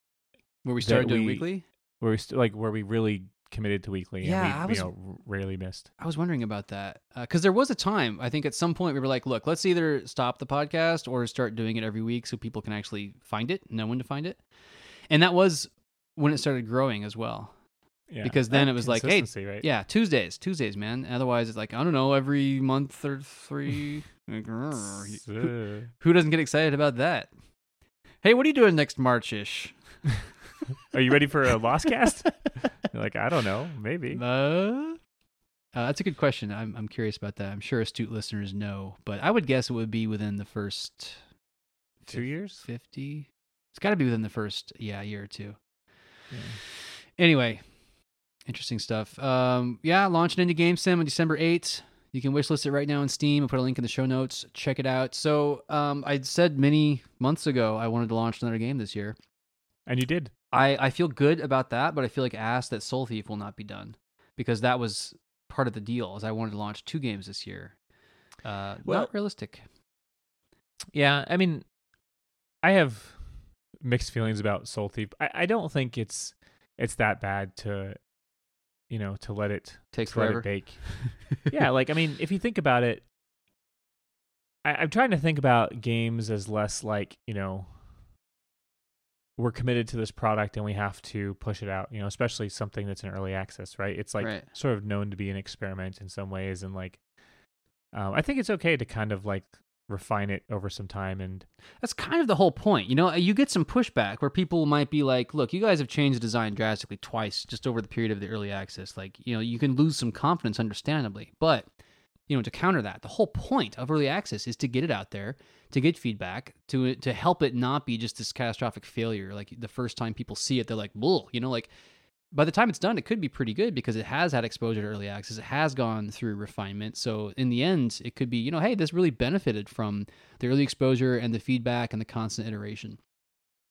where we started doing we- weekly. where we st- like where we really committed to weekly? Yeah, and we, I you was- know, r- rarely missed. I was wondering about that because there was a time I think at some point we were like, look, let's either stop the podcast or start doing it every week so people can actually find it, know when to find it, and that was when it started growing as well. Yeah, Because then it was like, hey, right? Yeah, Tuesdays, Tuesdays, man. Otherwise, it's like I don't know, every month or three. [laughs] Like, who, who doesn't get excited about that? Hey, what are you doing next March ish? [laughs] Are you ready for a lost cast? [laughs] Like, I don't know, maybe. Uh, uh, that's a good question. I'm I'm curious about that. I'm sure astute listeners know, but I would guess it would be within the first Two years? fifty. It's got to be within the first yeah year or two. Yeah. Anyway, interesting stuff. Um, yeah, launching Indie Game Sim on December eighth. You can wishlist it right now in Steam. I'll put a link in the show notes. Check it out. So, um, I said many months ago I wanted to launch another game this year. And you did. I, I feel good about that, but I feel like ass that Soul Thief will not be done because that was part of the deal. Is I wanted to launch two games this year. Uh, Well- not realistic. Yeah, I mean, I have mixed feelings about Soul Thief. I, I don't think it's it's that bad to, you know, to let it take to let it bake. [laughs] yeah, like I mean, if you think about it, I, I'm trying to think about games as less like you know, we're committed to this product and we have to push it out. You know, especially something that's in early access, right? It's like Right. sort of known to be an experiment in some ways, and like, um, I think it's okay to kind of like refine it over some time and That's kind of the whole point. You know, uh, you get some pushback where people might be like, look, you guys have changed the design drastically twice just over the period of the early access. Like, you know, you can lose some confidence, understandably. But, you know, to counter that, the whole point of early access is to get it out there, to get feedback, to to help it not be just this catastrophic failure. Like the first time people see it, they're like, bull, you know, like by the time it's done, it could be pretty good because it has had exposure to early access. It has gone through refinement. So in the end, it could be, you know, hey, this really benefited from the early exposure and the feedback and the constant iteration.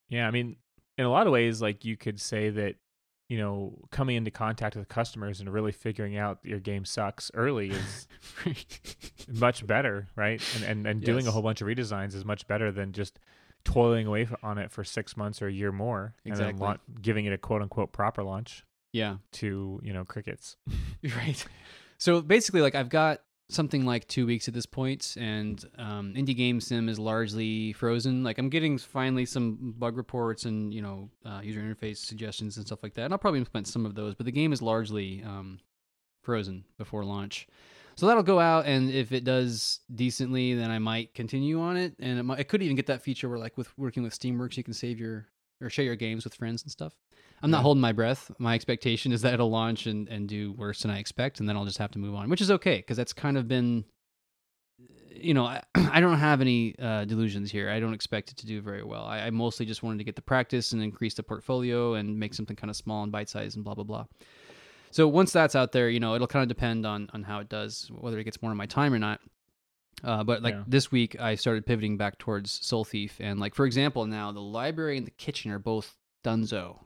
Yeah, I mean, in a lot of ways, like you could say that, you know, coming into contact with customers and really figuring out your game sucks early [laughs] is much better, right? And and, and doing a whole bunch of redesigns is much better than just toiling away on it for six months or a year more, and then lau- giving it a quote unquote proper launch yeah. to you know crickets. [laughs] Right. So basically, like I've got something like two weeks at this point, and um, indie game sim is largely frozen. Like I'm getting finally some bug reports and you know uh, user interface suggestions and stuff like that. And I'll probably implement some of those, but the game is largely um, frozen before launch. So that'll go out, and if it does decently, then I might continue on it. And it, might, it could even get that feature where, like, with working with Steamworks, you can save your or share your games with friends and stuff. I'm not holding my breath. My expectation is that it'll launch and, and do worse than I expect, and then I'll just have to move on, which is okay because that's kind of been, you know, I, [clears throat] I don't have any uh, delusions here. I don't expect it to do very well. I, I mostly just wanted to get the practice and increase the portfolio and make something kind of small and bite sized and blah blah blah. So once that's out there, you know, it'll kind of depend on on how it does, whether it gets more of my time or not. Uh, but like Yeah. this week, I started pivoting back towards Soul Thief, and like for example, now the library and the kitchen are both Dunzo.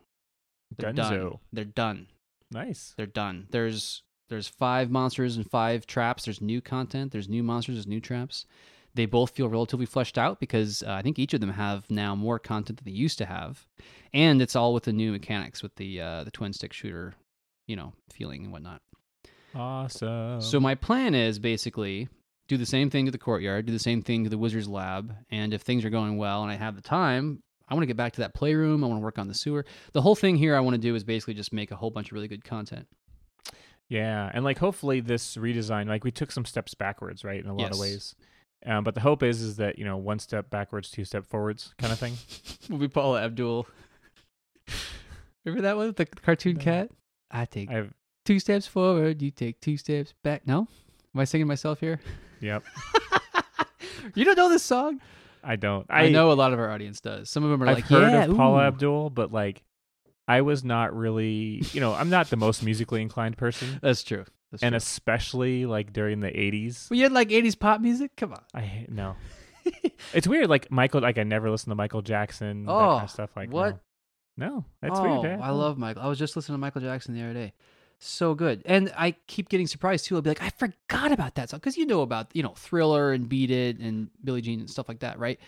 They're done. Dunzo. They're done. Nice. They're done. There's there's five monsters and five traps. There's new content. There's new monsters. There's new traps. They both feel relatively fleshed out because uh, I think each of them have now more content than they used to have, and it's all with the new mechanics with the uh, the twin stick shooter, you know, feeling and whatnot. Awesome. So my plan is basically do the same thing to the courtyard, do the same thing to the wizard's lab, and if things are going well and I have the time, I want to get back to that playroom. I want to work on the sewer. The whole thing here I want to do is basically just make a whole bunch of really good content. Yeah, and like hopefully this redesign, like we took some steps backwards, right, in a lot Yes. of ways. Um, but the hope is is that you know one step backwards, two step forwards, kind of thing. [laughs] Will be Paula Abdul. [laughs] Remember that one, the cartoon No. cat? I take I have, two steps forward, you take two steps back. No, am I singing myself here? yep. [laughs] you don't know this song? I don't. I, I, know a lot of our audience does. Some of them are I've like, heard yeah, of Paula. Abdul, but like, I was not really. You know, I'm not the most musically inclined person, [laughs] That's true. That's and true. especially like during the '80s. well, you had like '80s pop music. Come on. I no. [laughs] it's weird. Like Michael, like I never listened to Michael Jackson. that kind Oh, of stuff. Like what? No, no that's oh, weird. eh? I love Michael. I was just listening to Michael Jackson the other day. So good. And I keep getting surprised too. I'll be like, I forgot about that song. Because you know about, you know, Thriller and Beat It and Billie Jean and stuff like that, right?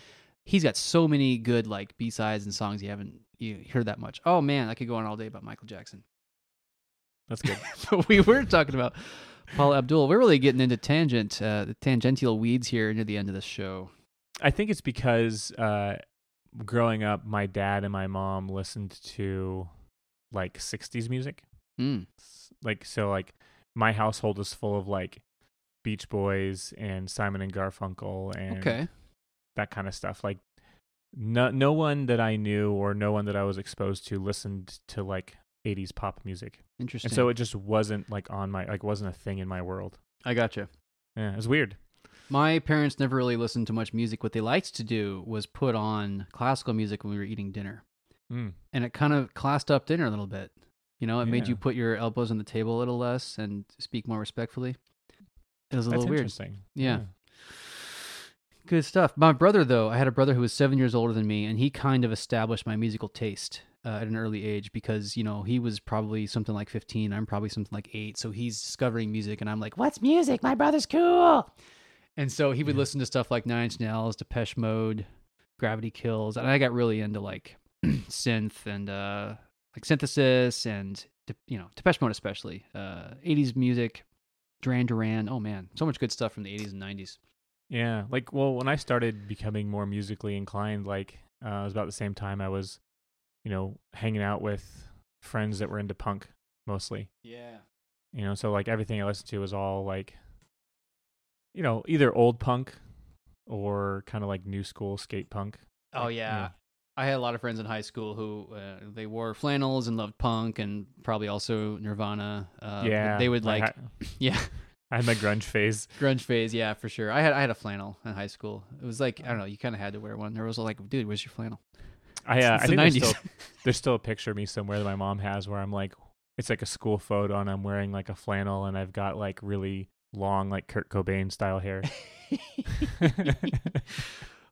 He's got so many good like B sides and songs you haven't you heard that much. Oh man, I could go on all day about Michael Jackson. That's good. [laughs] but we were talking about Paul Abdul. We're really getting into tangent, uh, the tangential weeds here near the end of this show. I think it's because uh, growing up, my dad and my mom listened to like '60s music. Mm. Like so, like my household is full of like Beach Boys and Simon and Garfunkel and Okay. that kind of stuff. Like no no one that I knew or no one that I was exposed to listened to like 80s pop music. Interesting. And so it just wasn't like on my like wasn't a thing in my world. I gotcha. Yeah, it was weird. My parents never really listened to much music. What they liked to do was put on classical music when we were eating dinner. Mm. And it kind of classed up dinner a little bit. You know, it made you put your elbows on the table a little less and speak more respectfully. It was a That's little weird. interesting. Yeah. Good stuff. My brother, though, I had a brother who was seven years older than me, and he kind of established my musical taste uh, at an early age because, you know, he was probably something like 15. I'm probably something like eight. So he's discovering music, and I'm like, what's music? My brother's cool. And so he would Yeah. listen to stuff like Nine Inch Nails, Depeche Mode, Gravity Kills. And I got really into like [clears throat] synth and uh, like synthesis and, you know, Depeche Mode especially. Uh, 80s music, Duran Duran. Oh, man. So much good stuff from the 80s and 90s. Yeah, like well, when I started becoming more musically inclined, like uh, it was about the same time I was, you know, hanging out with friends that were into punk mostly. Yeah. You know, so like everything I listened to was all like, you know, either old punk, or kind of like new school skate punk. Oh Like, yeah. I had a lot of friends in high school who uh, they wore flannels and loved punk and probably also Nirvana. Uh, yeah. they would I like, ha- [laughs] yeah, [laughs] I had my grunge phase. grunge phase. Yeah, for sure. I had I had a flannel in high school. It was like I don't know. You kind of had to wear one. There was like, dude, where's your flannel? I, uh, I the think there's still, [laughs] there's still a picture of me somewhere that my mom has where I'm like, it's like a school photo and I'm wearing like a flannel and I've got like really long, like Kurt Cobain style hair. [laughs]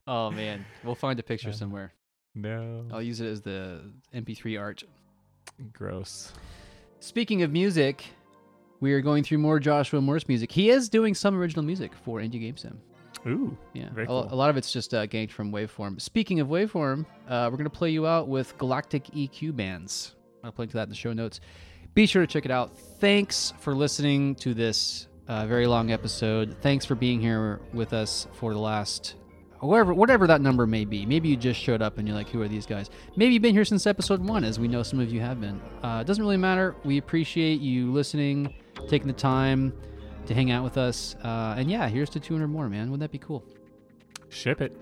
oh man, we'll find a picture somewhere. no. I'll use it as the MP3 art. Gross. Speaking of music, we are going through more Joshua Morse music. He is doing some original music for Indie Game Sim. Ooh. Yeah, Very a, cool. a lot of it's just uh, ganked from Waveform. Speaking of Waveform, uh, we're gonna play you out with Galactic EQ bands. I'll link to that in the show notes. Be sure to check it out. Thanks for listening to this uh, very long episode. Thanks for being here with us for the last, whatever whatever that number may be. Maybe you just showed up and you're like, who are these guys? Maybe you've been here since episode one, as we know some of you have been. Uh, doesn't really matter. We appreciate you listening, taking the time to hang out with us. Uh, and yeah, here's to 200 more, man. Wouldn't that be cool? Ship it.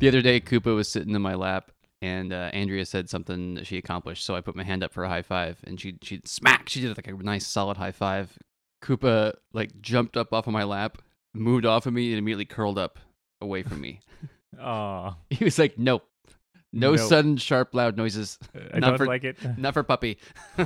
The other day, Koopa was sitting in my lap, and uh, Andrea said something that she accomplished. So I put my hand up for a high five, and she she smack. She did like a nice solid high five. Koopa like jumped up off of my lap, moved off of me, and immediately curled up away from me. [laughs] Aw. [laughs] he was like, "Nope, no Nope. sudden sharp loud noises, I Not don't for- like it. not for puppy." [laughs]